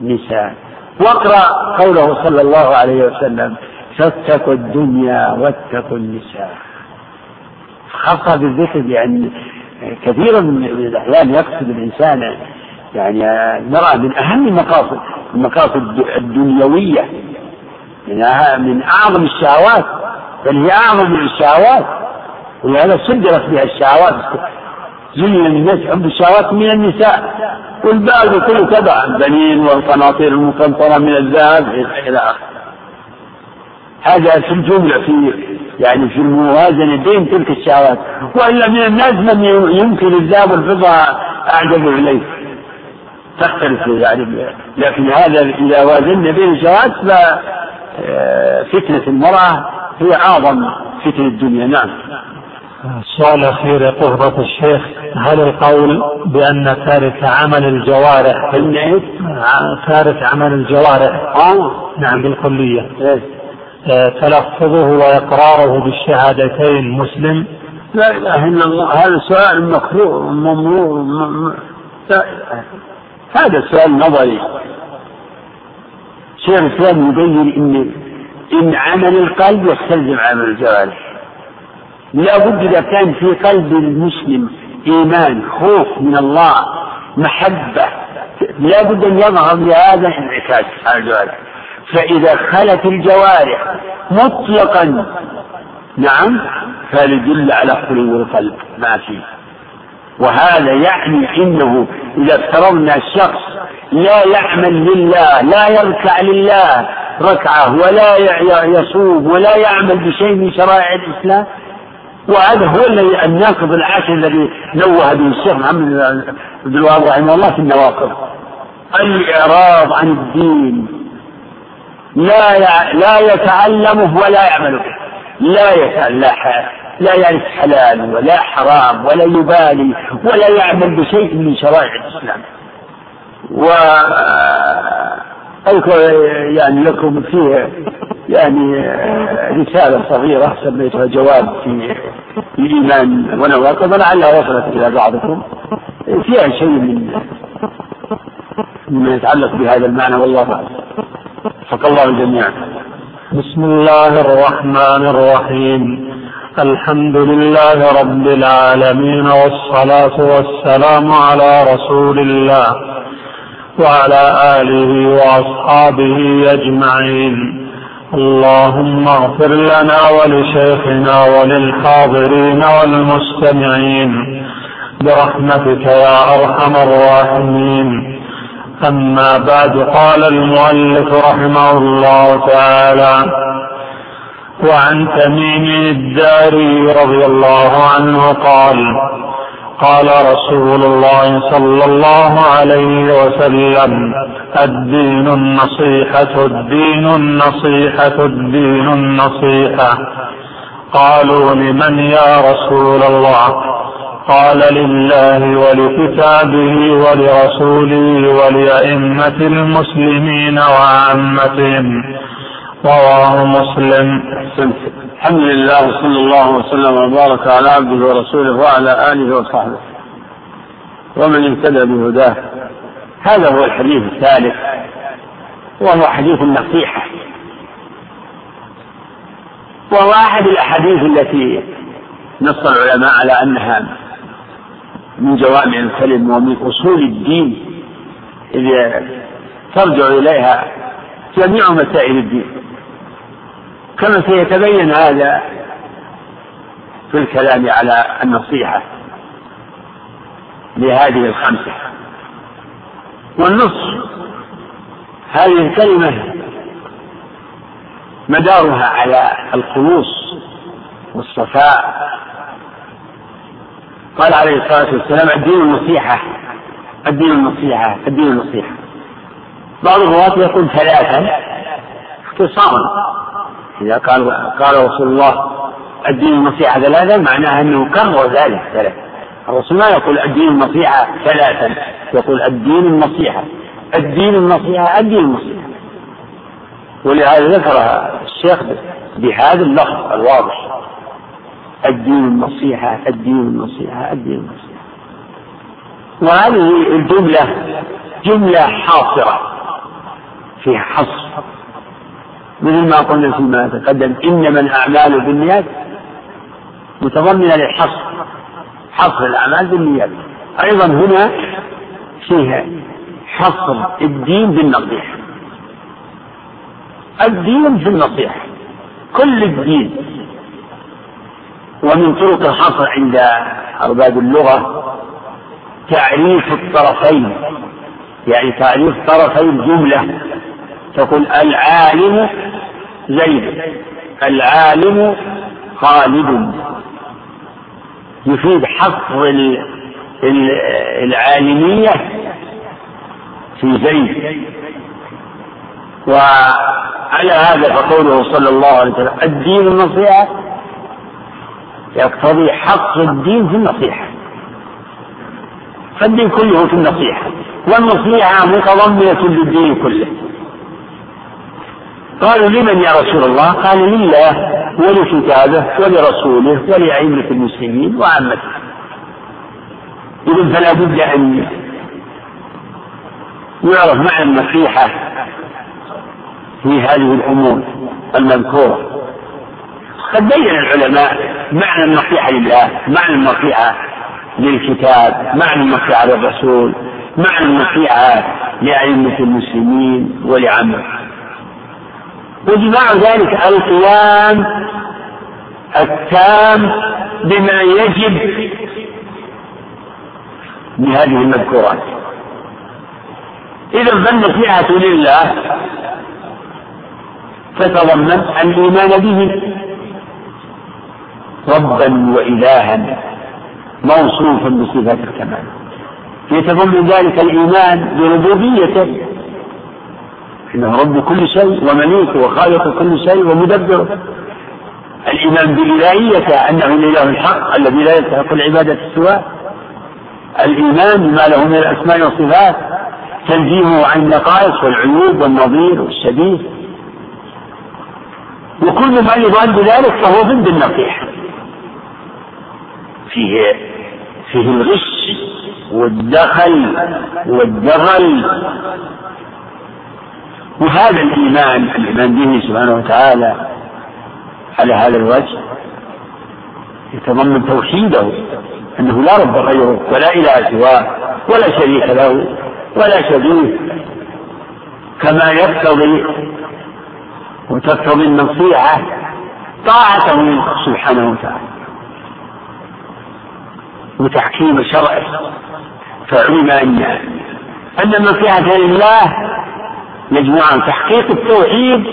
نساء. واقرأ قوله صلى الله عليه وسلم فاتقوا الدنيا واتقوا النساء. خاصة بالذكر لأن كثيرا من الأحيان يقصد الإنسان يعني المرأة من أهم المقاصد المقاصد الدنيوية. من أعظم الشهوات بل هي أعظم من الشهوات. ولهذا صدرت بها الشهوات. زين للناس حب الشهوات من النساء. والباقي كله تبع البنين والقناطير المقنطرة من الذهب إلى آخره. هذا في الجملة في يعني في الموازنة بين تلك الشهوات. وإلا من الناس من يمكن الذهب والفضة أعجب إليه. تختلف يعني. لكن هذا إذا وازنا بين الشهوات ففتنة المرأة هي أعظم فتنة الدنيا. نعم. السؤال الأخير يقول فضيلة الشيخ هل القول بأن تارك عمل الجوارح؟ تارك عمل الجوارح آه. نعم بالكلية إيه؟ آه، تلفظه وإقراره بالشهادتين مسلم لا إله إلا الله هذا سؤال مكروه ممنوع هذا سؤال نظري شيخ الإسلام يبين إن إن عمل القلب يستلزم عمل الجوارح لابد إذا كان في قلب المسلم إيمان خوف من الله محبة لابد أن يظهر لهذا انعكاس على الجوارح فإذا خلت الجوارح مطلقا نعم فليدل على خلو القلب. ما فيه وهذا يعني إنه إذا افترضنا الشخص لا يعمل لله لا يركع لله ركعة ولا يصوم ولا يعمل بشيء من شرائع الإسلام وهذا هو الناقض العاشر الذي نوه به الشيخ محمد بن الوهاب رحمه الله في النواقض. الإعراض عن الدين. لا لا يتعلمه ولا يعمل به لا يتعلم لا يعرف حلال ولا حرام ولا يبالي ولا يعمل بشيء من شرائع الإسلام. و أذكر يعني لكم فيه يعني رسالة صغيرة سميتها جواب في الإيمان ونواقض لعلها وصلت إلى بعضكم. فيها شيء من مما يتعلق بهذا المعنى؟ والله أعلم. وفق الله الجميع. بسم الله الرحمن الرحيم. الحمد لله رب العالمين والصلاة والسلام على رسول الله. وعلى آله وأصحابه أجمعين. اللهم اغفر لنا ولشيخنا وللحاضرين والمستمعين. برحمتك يا أرحم الراحمين. أما بعد قال المؤلف رحمه الله تعالى وعن تميم الداري رضي الله عنه قال قال رسول الله صلى الله عليه وسلم الدين النصيحة الدين النصيحة الدين النصيحة. قالوا لمن يا رسول الله؟ قال لله ولكتابه ولرسوله ولأئمة المسلمين وعامتهم. رواه مسلم. الحمد لله وصلى الله وسلم وبارك على عبده ورسوله وعلى آله وصحبه ومن اهتدى بهداه. هذا هو الحديث الثالث وهو حديث النصيحة. وهو أحد الأحاديث التي نص العلماء على أنها من جوامع الكلم ومن أصول الدين إذ ترجع إليها جميع مسائل الدين. كما سيتبين هذا في الكلام على النصيحة لهذه الخمسة. والنص هذه الكلمة مدارها على الخلوص والصفاء. قال عليه الصلاة والسلام الدين النصيحة الدين النصيحة الدين النصيحة. بعض الرواة يقول ثلاثا اختصارا. إذا قال قال رسول الله الدين النصيحة ثلاثا معناها أنه كرر ذلك ثلاثا الرسول ما يقول الدين النصيحة ثلاثا يقول الدين النصيحة الدين النصيحة الدين النصيحة ولهذا ذكرها الشيخ بهذا اللفظ الواضح. الدين النصيحة الدين النصيحة الدين النصيحة وهذه الجملة جملة حاصرة فيها حصر. مثل ما قلنا فيما تقدم إنما الأعمال بالنيات متضمنة للحصر. حصر الأعمال بالنيات. أيضا هنا فيها حصر الدين بالنصيحة. الدين في النصيحة. كل الدين. ومن طرق الحصر عند أرباب اللغة تعريف الطرفين. يعني تعريف طرفي الجملة. تقول العالم زيد. العالم خالد. يفيد حصر العالمية في زيد. وعلى هذا فقوله صلى الله عليه وسلم الدين النصيحة يقتضي حصر الدين في النصيحة. فالدين كله في النصيحة. والنصيحة متضمنة للدين كله. قالوا لمن يا رسول الله؟ قال لله ولكتابه ولرسوله ولأئمة المسلمين وعامته. إذن فلا بد أن يعرف معنى النصيحة في هذه الأمور المذكورة. قد بين العلماء معنى النصيحة لله معنى النصيحة للكتاب معنى النصيحة للرسول معنى النصيحة لأئمة المسلمين ولعامة وجماع ذلك القيام التام بما يجب بهذه المذكورات. إذا فالنصيحة لله تتضمن الإيمان به ربا وإلها موصوفا بصفات الكمال. يتضمن ذلك الإيمان بربوبيته. إنه رب كل شيء ومليك وخالق كل شيء ومدبر. الإيمان بإلهيته أنه الإله الحق الذي لا يستحق العبادة سواه. الإيمان بما له من الأسماء والصفات تنزيهه عن النقائص والعيوب والنظير والشبيه. وكل ما يضاد ذلك فهو ضد النصيحة فيه فيه الغش والدخل والدغل وهذا الإيمان الإيمان به سبحانه وتعالى على هذا الوجه يتضمن توحيده أنه لا رب غيره ولا إله سواه ولا شريك له ولا شبيه كما يقتضي وتقتضي النصيحة طاعته سبحانه وتعالى وتحكيم شرعه فعلم أن أن النصيحة لله يجمع تحقيق التوحيد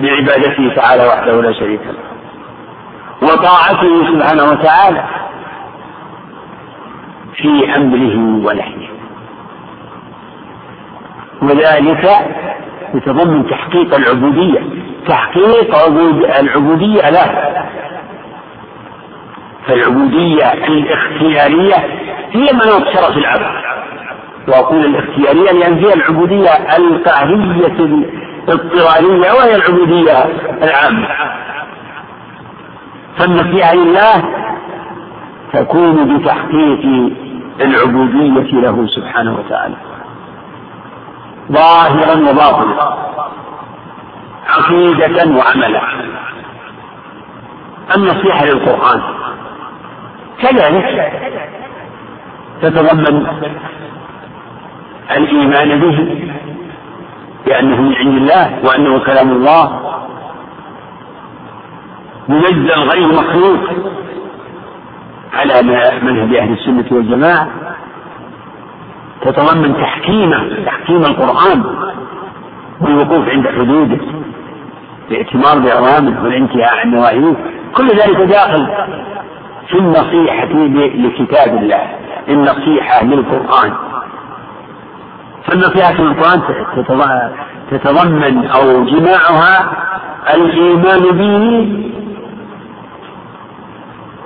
بعبادته تعالى وحده لا شريك له وطاعته سبحانه وتعالى في أمره ونهيه وذلك يتضمن تحقيق العبودية. تحقيق عبود العبودية له فالعبودية الاختيارية هي مناط شرف العبد وأقول الاختيارية لأن فيها العبودية القهرية الاضطرارية وهي العبودية العامة. فالنصيحة لله تكون بتحقيق العبودية له سبحانه وتعالى. ظاهرا وباطنا. عقيدة وعملا. النصيحة للقرآن كذلك تتضمن الإيمان به بأنه من عند الله وأنه كلام الله. منزل غير مخلوق على منهج أهل السنة والجماعة. تتضمن تحكيمه تحكيم القرآن والوقوف عند حدوده الاعتمار بأوامره والانتهاء عن نواهيه. كل ذلك داخل في النصيحة لكتاب الله النصيحة للقرآن. فالنصيحة للقرآن تتضمن أو جماعها الإيمان به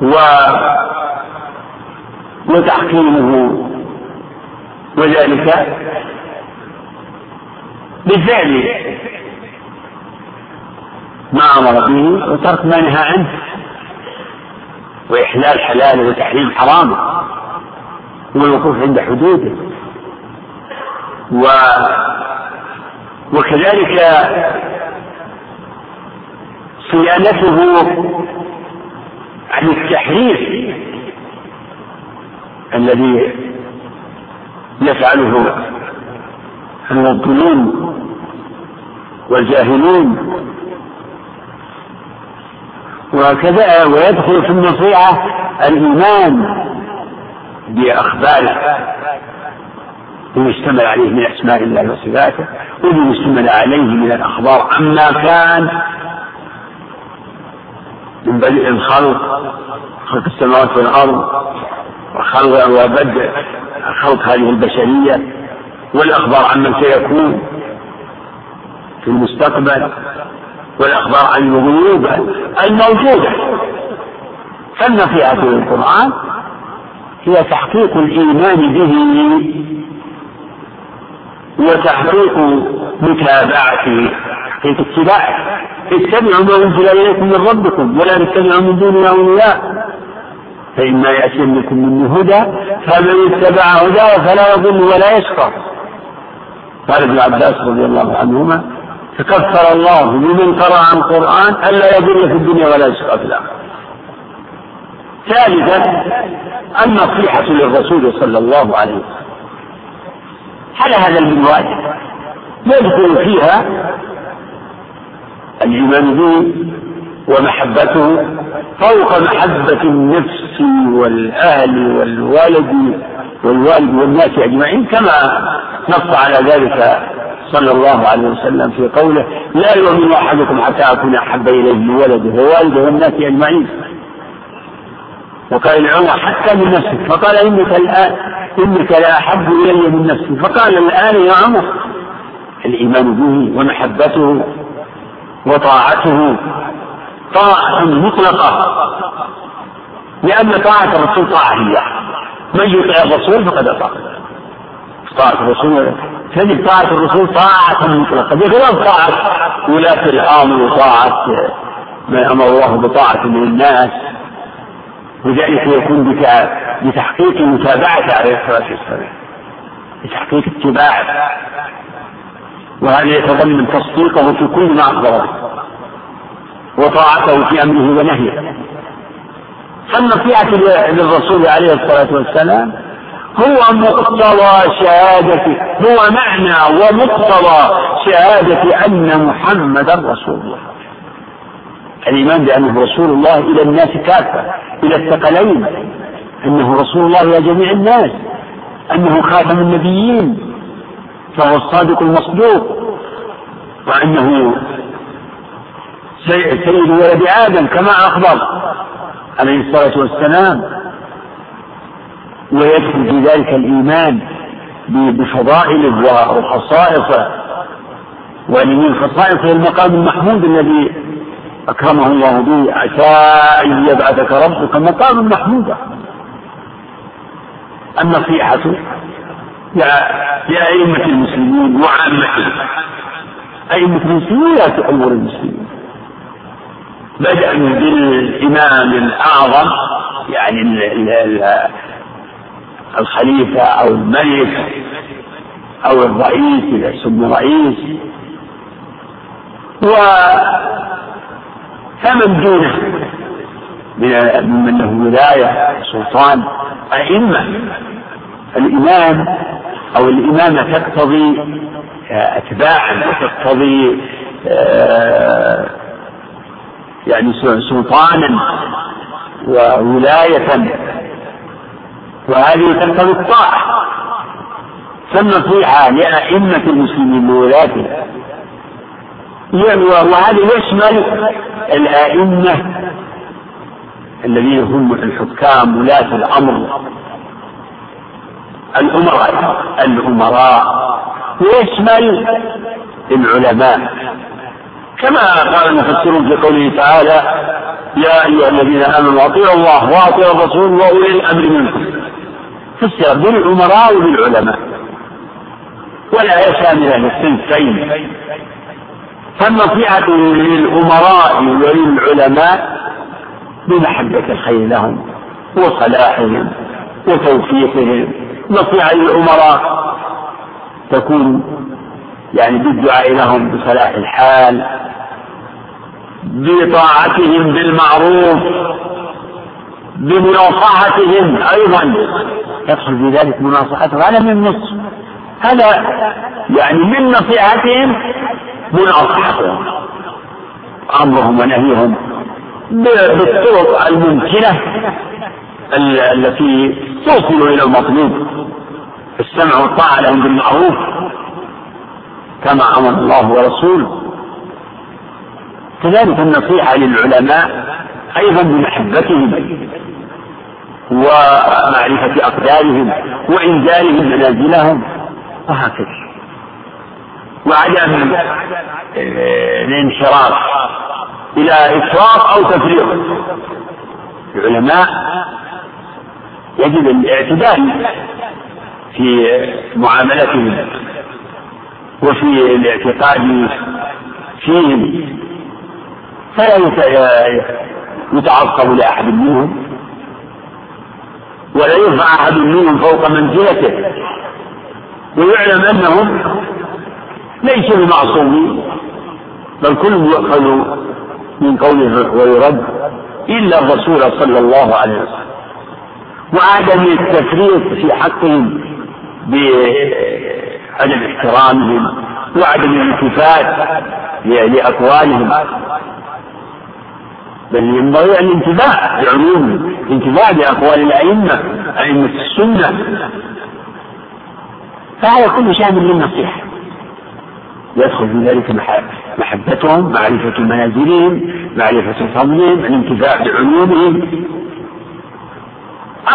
و وتحكيمه وذلك بفعل ما أمر به وترك ما نهى عنه وإحلال حلاله وتحريم حرامه والوقوف عند حدوده. و وكذلك صيانته عن التحريف الذي يفعله المبطلون والجاهلون. وكذا ويدخل في النصيحة الإيمان بأخباره. بما اشتمل عليه من أسماء الله وصفاته وبما اشتمل عليه من الأخبار عما كان من بدء الخلق خلق السماوات والأرض وخلق وبدء خلق هذه البشرية والأخبار عمن سيكون في المستقبل والأخبار عن الغيوب الموجودة. فالنصيحة للقرآن هي تحقيق الإيمان به وتحقيق متابعته تحقيق اتباعه اتبعوا ما أنزل إليكم من ربكم ولا تتبعوا من دونه أولياء. فإما يأتينكم منه هدى فمن اتبع هداه فلا يضل ولا يشقى. قال ابن عباس رضي الله عنهما تكفر الله بمن قرأ القرآن ألا يضل في الدنيا ولا يشقى في الآخرة. ثالثا النصيحة للرسول صلى الله عليه وسلم. على هذا المنوال يدخل فيها الإيمان به ومحبته فوق محبة النفس والأهل والولد والوالد والناس أجمعين كما نص على ذلك صلى الله عليه وسلم في قوله لا يؤمن أحدكم حتى أكون أحب إليه من ولده ووالده والناس أجمعين. وقال لعمر حتى من نفسك فقال إنك الآن إنك لأحب إلي من نفسي. فقال الآن يا عمر الإيمان به ومحبته وطاعته طاعة مطلقة لأن طاعة الرسول طاعة هي من يطع الرسول فقد أطاع طاعة الرسول تجد طاعة الرسول طاعة مطلقة بخلاف طاعة ولاة الأمر وطاعة من أمر الله بطاعة من الناس وذلك يكون بتحقيق متابعة عليه الصلاة والسلام. بتحقيق اتباعه. وهذا يتضمن تصديقه في كل ما أخبره وطاعته في أمره ونهيه. فالنصيحة للرسول عليه الصلاة والسلام هو مقتضى شهادة هو معنى ومقتضى شهادة أن محمدا رسول الله. الإيمان بأنه رسول الله إلى الناس كافة إلى الثقلين. أنه رسول الله إلى جميع الناس أنه خاتم النبيين فهو الصادق المصدوق وأنه سيد ولد آدم كما أخبر عليه الصلاة والسلام. ويدخل في ذلك الإيمان بفضائله وخصائصه وأن من خصائصه المقام المحمود الذي أكرمه الله به عسى أن يبعثك ربك مقاما محمودا. النصيحة لأئمة المسلمين وعامتهم أئمة المسلمين لا تؤول المسلمين بدءا بالإمام الأعظم يعني الخليفة أو الملك أو الرئيس إذا سمي رئيس و فمن دونه من له ولاية سلطان أئمة الإمام أو الإمامة تقتضي أتباعا وتقتضي آه، يعني سلطانا وولاية وهذه تقتضي الطاعة. فالنصيحة لأئمة المسلمين وولاته وهذا يشمل الأئمة الذين هم الحكام ولاة الأمر. الأمراء الأمراء. ويشمل العلماء. كما قال المفسرون في قوله تعالى يا أيها الذين آمنوا أطيعوا الله وأطيعوا الرسول وأولي الأمر منكم. فسر بالعمراء وبالعلماء ولا شاملة للصنفين فالنصيحة للأمراء وللعلماء بمحبة الخير لهم وصلاحهم وتوفيقهم. نصيحة للأمراء تكون يعني بالدعاء لهم بصلاح الحال بطاعتهم بالمعروف بمناصحتهم أيضا. يدخل في ذلك مناصحتهم هذا من نص هذا يعني من نصيحتهم مناصحتهم. أمرهم ونهيهم. بالطرق الممكنة التي توصل إلى المطلوب. السمع والطاعة لهم بالمعروف كما أمر الله ورسوله. كذلك النصيحة للعلماء أيضا بمحبتهم ومعرفة أقدارهم وإنزالهم منازلهم. وهكذا. وعدم الانحراف. إلى إفراط أو تفريط. العلماء يجب الاعتدال في معاملتهم وفي الاعتقاد فيهم. فلا يتعصب لأحد منهم ولا يرفع أحد منهم فوق منزلته. ويعلم أنهم ليسوا بمعصومين بل كل يؤخذ من قوله ويرد إلا الرسول صلى الله عليه وسلم. وعدم التفريط في حقهم بعدم احترامهم وعدم الالتفات لأقوالهم. بل ينبغي الانتباه بعموم الانتباه لأقوال الأئمة أئمة السنة. فهذا كله شامل للنصيحة يدخل في ذلك محبتهم معرفة منازلهم معرفة فضلهم الانتفاع بعلومهم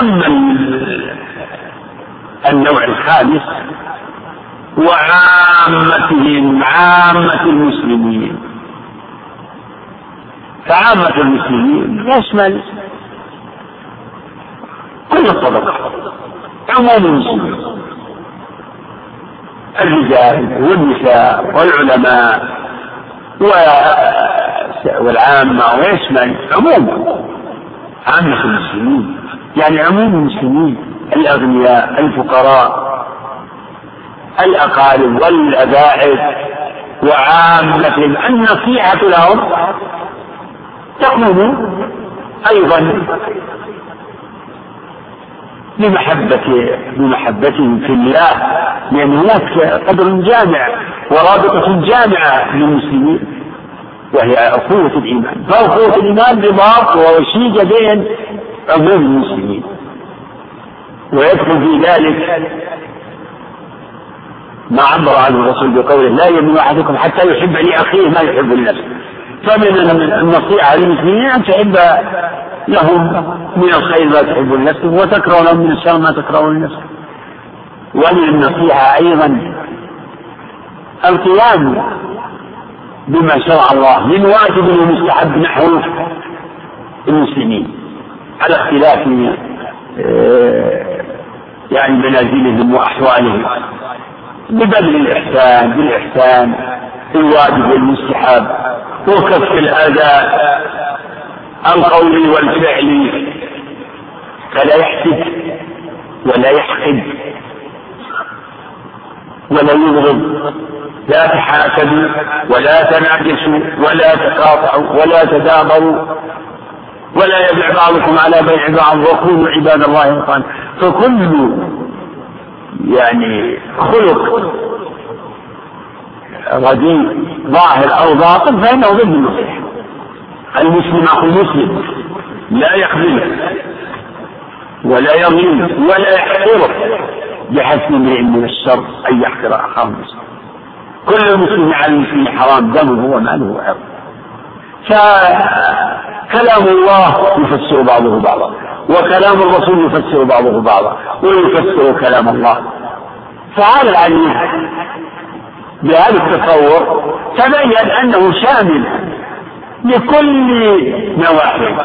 أما النوع الخامس وعامتهم عامة المسلمين. فعامة المسلمين يشمل كل الطبقات عموم المسلمين. الرجال والنساء والعلماء. والعامة ويشمل عموم عامة المسلمين. يعني عموم المسلمين الأغنياء الفقراء الأقارب والأباعد وعامة النصيحة لهم تكون أيضا بمحبة بمحبتهم في الله. لأن هناك قدر جامع ورابطة جامعة للمسلمين وهي أخوة الإيمان. فأخوة الإيمان رباط ووشيجة بين عموم المسلمين. ويدخل في ذلك ما عبر عنه الرسول بقوله لا يؤمن أحدكم حتى يحب لأخيه ما يحب لنفسه. فمن النصيحة للمسلمين أن تحب لهم من الخير ما تحب لنفسك وتكره لهم من الشر ما تكره لنفسك ومن النصيحة أيضا. القيام بما شرع الله من واجب ومستحب نحو المسلمين. على اختلاف آه، يعني منازلهم وأحوالهم. ببذل الإحسان بالإحسان الواجب والمستحب. وكف الأذى القولي والفعلي فلا يحسد ولا يحقد. ولا يبغض لا تحاسدوا ولا تناجسوا ولا تقاطعوا ولا تدابروا ولا يبيع بعضكم على بيع بعض وكونوا عباد الله إخوانا فكل يعني خلق رديء ظاهر أو باطن فإنه ضد النصيحة المسلم أخو المسلم لا يخذله ولا يظلم ولا يحقره. بحسب امرئ من الشر أن يحقر أخاه المسلم كل المسلم على المسلم حرام دمه وماله وعرضه فكلام الله يفسر بعضه بعضا وكلام الرسول يفسر بعضه بعضا ويفسر كلام الله. فهذا العليم بهذا التصور تبين أنه شامل لكل نواحي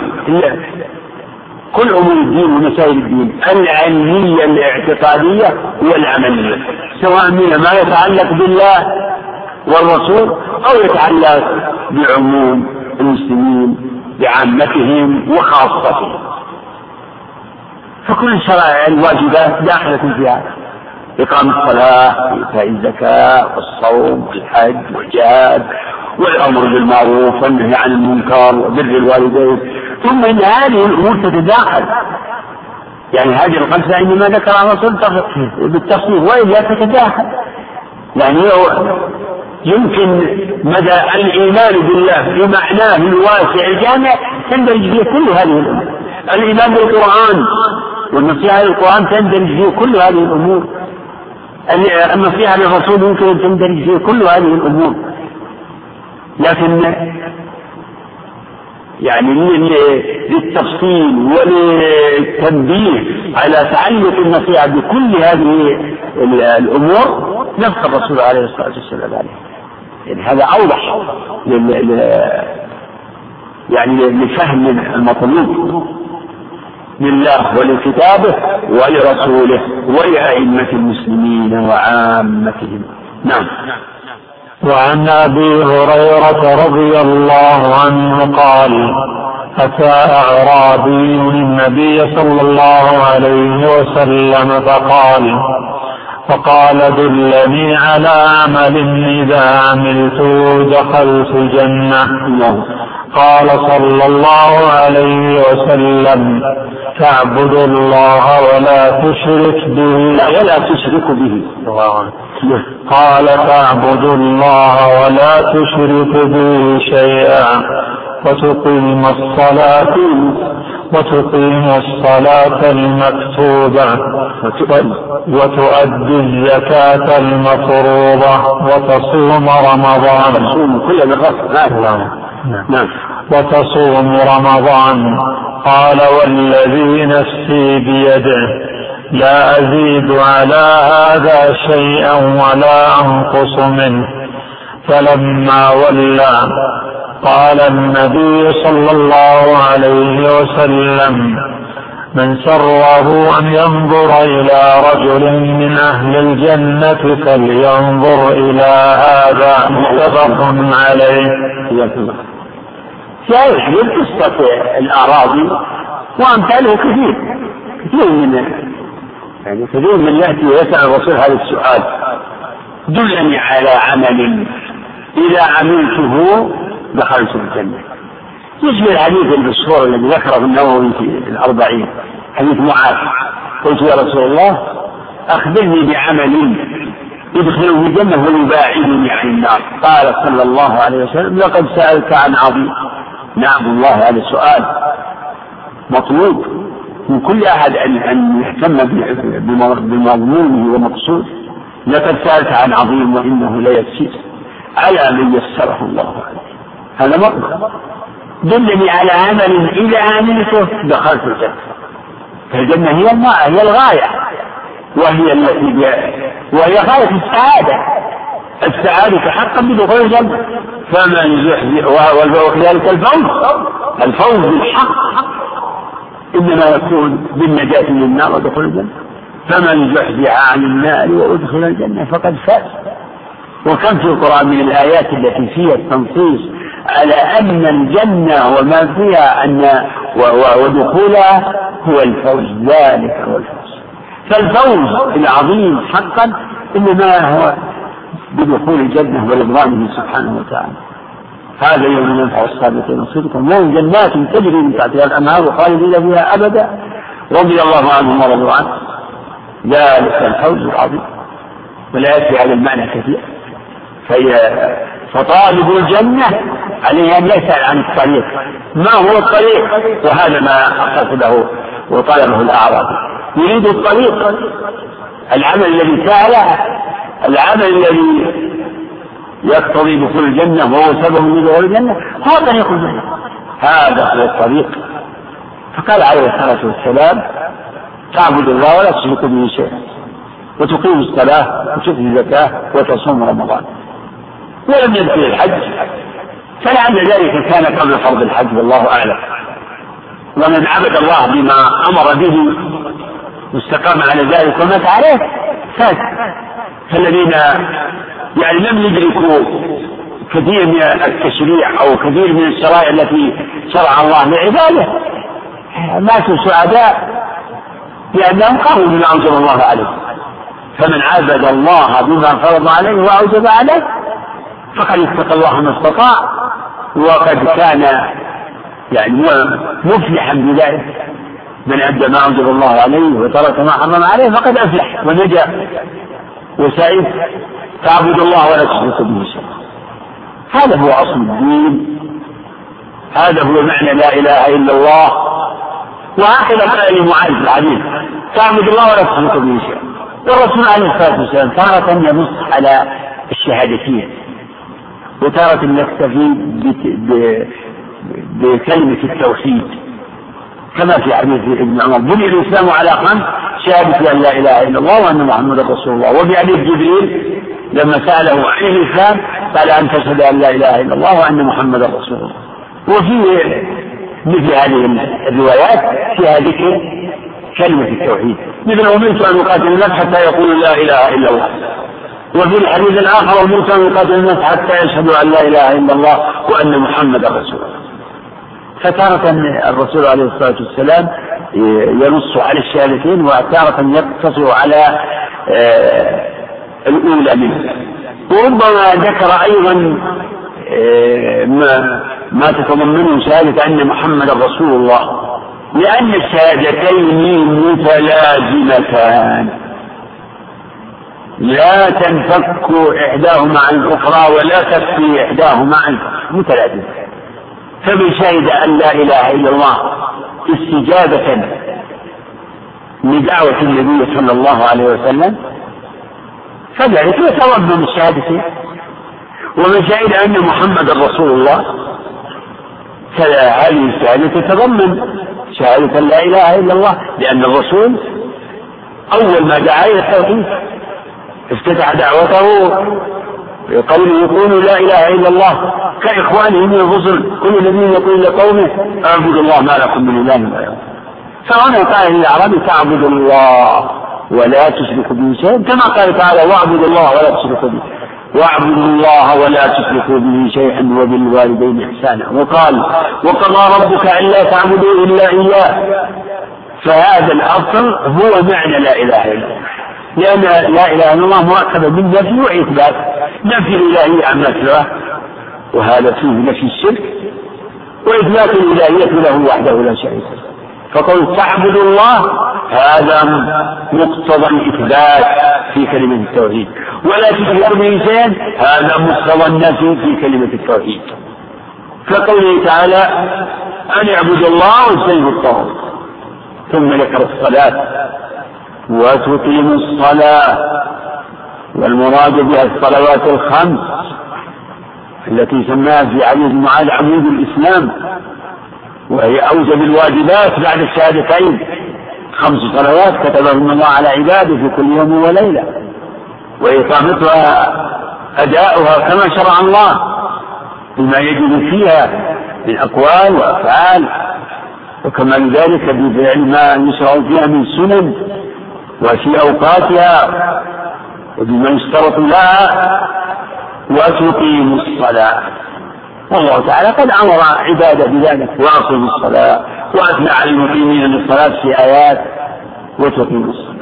كل امور الدين ومسائل الدين العلمية الاعتقادية والعملية. سواء من ما يتعلق بالله والرسول أو يتعلق بعموم المسلمين بعامتهم وخاصتهم. فكل الشرائع الواجبات داخلة في هذا. إقام الصلاة وإيتاء الزكاة والصوم والحج والجهاد والأمر بالمعروف والنهي عن المنكر وبر الوالدين. ثم إن هذه الأمور تتداخل يعني هذه الخمسة إنما ذكرها الرسول بالتفصيل وإلا تتداخل يعني يمكن مدى الإيمان بالله بمعناه الواسع الجامع تندرج فيه كل هذه الأمور. الإيمان بالقرآن والنصيحة للقرآن تندرج فيه كل هذه الأمور. النصيحة للرسول يمكن أن تندرج فيه كل هذه الأمور. لكن يعني للتفصيل وللتنبيه على تعلق النصيحة بكل هذه الأمور. نص الرسول عليه الصلاة والسلام عليه. يعني هذا أوضح يعني لفهم المطلوب لله ولكتابه ولرسوله ولأئمة المسلمين وعامتهم. نعم. وعن أبي هريرة رضي الله عنه قال أتى أعرابي النبي صلى الله عليه وسلم فقال فقال دلني على عمل إذا عملته دخلت الجنة. قال صلى الله عليه وسلم تعبد الله ولا تشرك به. ولا تشرك به. قال تعبد الله ولا تشرك به شيئا. وتقيم الصلاة وتقيم الصلاة المكتوبة وتؤدي الزكاة المفروضة وتصوم رمضان. تصوم كل نعم. وتصوم رمضان. قال والذي نفسي بيده لا أزيد على هذا شيئا ولا أنقص منه. فلما ولى قال النبي صلى الله عليه وسلم من سره أن ينظر إلى رجل من أهل الجنة فلينظر إلى هذا. متفق عليه. الحديث قصة الأراضي وأمثاله كثير. كثير من يعني كثير من يأتي ويسأل الرسول هذا السؤال. دلني على عمل إذا عملته دخلت الجنة. يشبه الحديث المشهور الذي ذكره النووي في الأربعين. حديث معاذ. قلت يا رسول الله أخبرني بعمل يدخلني الجنة ويباعدني عن النار. قال صلى الله عليه وسلم لقد سألت عن عظيم. نعم الله هذا سؤال مطلوب من كل أحد أن أن يهتم بمضمونه ومقصوده لقد سألت عن عظيم وإنه ليسير على من يسره الله عليه. هذا مطلب دلني على عمل إذا عملته دخلت الجنة. فالجنة هي هي الغاية وهي التي وهي غاية السعادة. السعادة حقا بدخول الجنة. فمن وكذلك الفوز. الفوز بالحق. إنما يكون بالنجاة من النار ودخول الجنة. فمن زحزح عن النار وأدخل الجنة فقد فاز. وكم في القرآن من الآيات التي فيها التنصيص على أن الجنة وما فيها أن ودخولها هو الفوز ذلك هو الفوز. فالفوز العظيم حقا إنما هو بدخول الجنة ورضوانه سبحانه وتعالى. هذا يوم ينفع الصادقين صدقا. لهم جنات تجري من تحتها الأنهار خالدين فيها أبدا. رضي الله عنهم ورضوا عنه. ذلك الفوز العظيم. ولا يكفي هذا المعنى كثير. فهي فطالب الجنة عليه أن يسأل عن الطريق. ما هو الطريق؟ وهذا ما قصده وطلبه الأعرابي. يريد الطريق. العمل الذي فعله العمل الذي يقتضي دخول الجنة وهو سبب من دخول الجنة هو طريق الجنة. هذا هو الطريق. فقال عليه الصلاة والسلام تعبد الله ولا تشرك به شيئا. وتقيم الصلاة وتؤتي الزكاة وتصوم رمضان. ولم يذكر الحج. فلعل ذلك كان قبل فرض الحج والله أعلم. ومن عبد الله بما أمر به واستقام على ذلك ومات عليه فاز فالذين يعني لم يدركوا كثير من التشريع أو كثير من الشرائع التي شرع الله لعباده ماتوا سعداء لأنهم قاموا بما أوجب الله عليه فمن عبد الله بما فرض عليه وأوجب عليه فقد اتقى الله ما استطاع وقد كان يعني مفلحا بذلك. من أدى ما أوجب الله عليه وترك ما حرم عليه فقد أفلح ونجا وسعيد. تعبد الله ولا تشرك به شيئا. هذا هو أصل الدين. هذا هو معنى لا إله إلا الله. وهكذا قال لمعاذ الحديث تعبد الله ولا تشرك به شيئا. والرسول عليه الصلاة والسلام تارة ينص على الشهادتين. وتارة نكتفي بكلمة التوحيد. كما في حديث ابن عمر. بني الإسلام على خمس شهادة أن لا إله إلا الله وأن محمدا رسول الله. وفي حديث جبريل لما سأله عن الإسلام قال أن تشهد أن لا إله إلا الله وأن محمدا رسول الله. وفي مثل هذه الروايات فيها ذكر كلمة التوحيد. مثل أمرت أن أقاتل الناس حتى يقولوا لا إله إلا الله. وفي الحديث الآخر أقاتل الناس حتى يشهدوا أن لا إله إلا الله وأن محمدا رسول الله. فتارة الرسول عليه الصلاة والسلام ينص على الشهادتين وتارة يقتصر على آه، الأولى منه. وربما ذكر أيضا آه، ما ما تتضمنه شهادة أن محمدا رسول الله. لأن الشهادتين متلازمتان. لا تنفك إحداهما عن الأخرى ولا تكفي إحداهما عن متلازمة فمن شهد أن لا إله إلا الله استجابة لدعوة النبي صلى الله عليه وسلم فذلك يتضمن الشهادتين ومن شهد أن محمدا رسول الله فهذه الشهادة تتضمن شهادة لا إله إلا الله لأن الرسول أول ما دعا إلى التوحيد. افتتح دعوته بقوله يقول لا إله إلا الله. كإخوانه من الرسل كل الذين يقول لقومه اعبدوا الله ما لكم من إله غيره فهنا قال للأعراب تعبدوا الله ولا تشركوا به شيئا كما قال تعالى واعبدوا الله ولا تشركوا به. واعبدوا الله ولا تشركوا به شيئا وبالوالدين إحسانا. وقال وقضى ربك ألا تعبدوا إلا إياه. فهذا الأصل هو معنى لا إله إلا الله. لأن لا إله إلا الله مركبة من نفي وإثبات نفي الإلهية عما سواه. وهذا فيه نفي الشرك. وإثبات الإلهية له وحده لا شريك له. فقول تعبد الله هذا مقتضى الإثبات في كلمة التوحيد. ولا تشرك به شيئا هذا مقتضى النفي في كلمة التوحيد. كقوله تعالى أن اعبدوا الله واجتنبوا الطاغوت ثم ذكر الصلاة. وتقيموا الصلاة. والمراد بها الصلوات الخمس التي سماها في عديد معاذ عمود الإسلام وهي أوجب الواجبات بعد الشهادتين. خمس صلوات كتبهن الله على عباده في كل يوم وليلة وإقامتها أداؤها كما شرع الله بما يجب فيها من أقوال وأفعال وكمال ذلك بفعل ما يشرع فيها من سنن وفي أوقاتها وبما يشترط لها وتقيم الصلاة. والله تعالى قد أمر عباده بذلك وأقيموا الصلاة وأثنى على المقيمين للصلاة في آيات وتقيم الصلاة.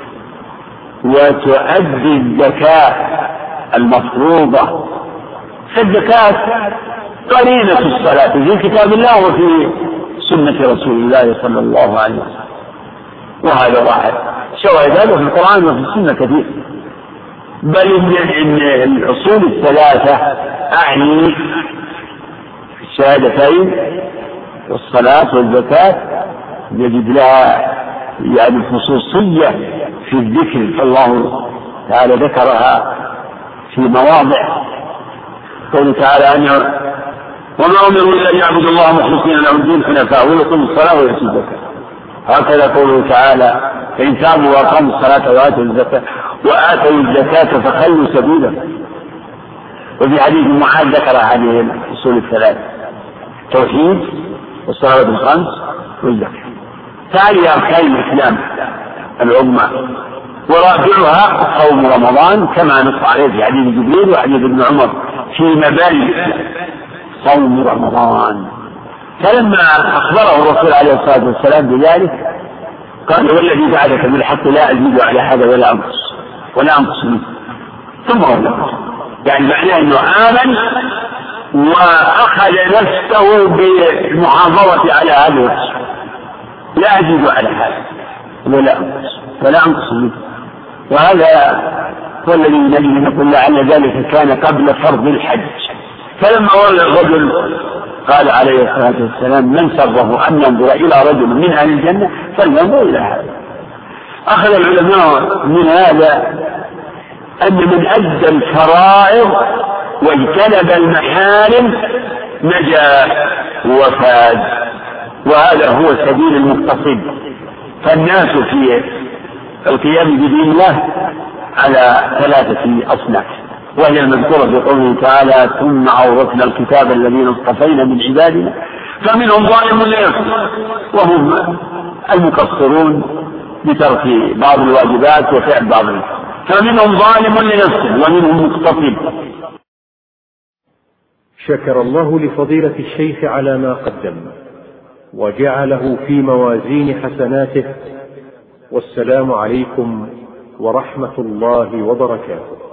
وتؤدي الزكاة المفروضة. فالزكاة قرينة الصلاة في كتاب الله وفي سنة رسول الله صلى الله عليه وسلم. وهذا واحد. شواهد هذا في القرآن وفي السنة كثير. بل إن الأصول الثلاثة أعني الشهادتين والصلاة والزكاة يجد لها يعني خصوصية في الذكر. فالله تعالى ذكرها في مواضع. قوله تعالى أن وما أمروا إلا أن يعبدوا الله مخلصين له الدين حنفاء ويقيموا الصلاة ويؤتوا الزكاة. هكذا قوله تعالى فإن تابوا وأقاموا الصلاة وآتوا الزكاة وآتوا الزكاة فخلوا سبيلهم وفي حديث معاذ ذكر هذه الأصول الثلاث التوحيد والصلوات الخمس والزكاة. ثاني أركان الإسلام العظمى ورابعها صوم رمضان كما نص عليه في حديث جبريل وحديث ابن عمر في الإسلام صوم رمضان. فلما أخبره الرسول عليه الصلاة والسلام بذلك قال والذي بعدك بالحق لا أزيد على هذا ولا أنقص ولا أنقص منه. ثم هو يعني معناه أنه آمن وأخذ نفسه بالمحافظة على هذا لا أزيد على هذا ولا أنقص ولا أنقص منه. وهذا هو الذي نجد نقول لعل ذلك كان قبل فرض الحج. فلما ولى الرجل قال عليه الصلاة والسلام من سره أن ينظر إلى رجل من أهل الجنة فلينظر إلى هذا. أخذ العلماء من هذا أن من أدى الفرائض واجتنب المحارم نجا وفاز وهذا هو سبيل المقتصد. فالناس في القيام بدين الله على ثلاثة أصناف. وهي المذكورة في قوله تعالى ثم أورثنا الكتاب الذين اصطفينا من عبادنا. فمنهم ظالم لنفسه وهم المقصرون بترك بعض الواجبات وفعل بعض فمنهم ظالم لنفسه ومنهم مقتصد. شكر الله لفضيلة الشيخ على ما قدم وجعله في موازين حسناته. والسلام عليكم ورحمة الله وبركاته.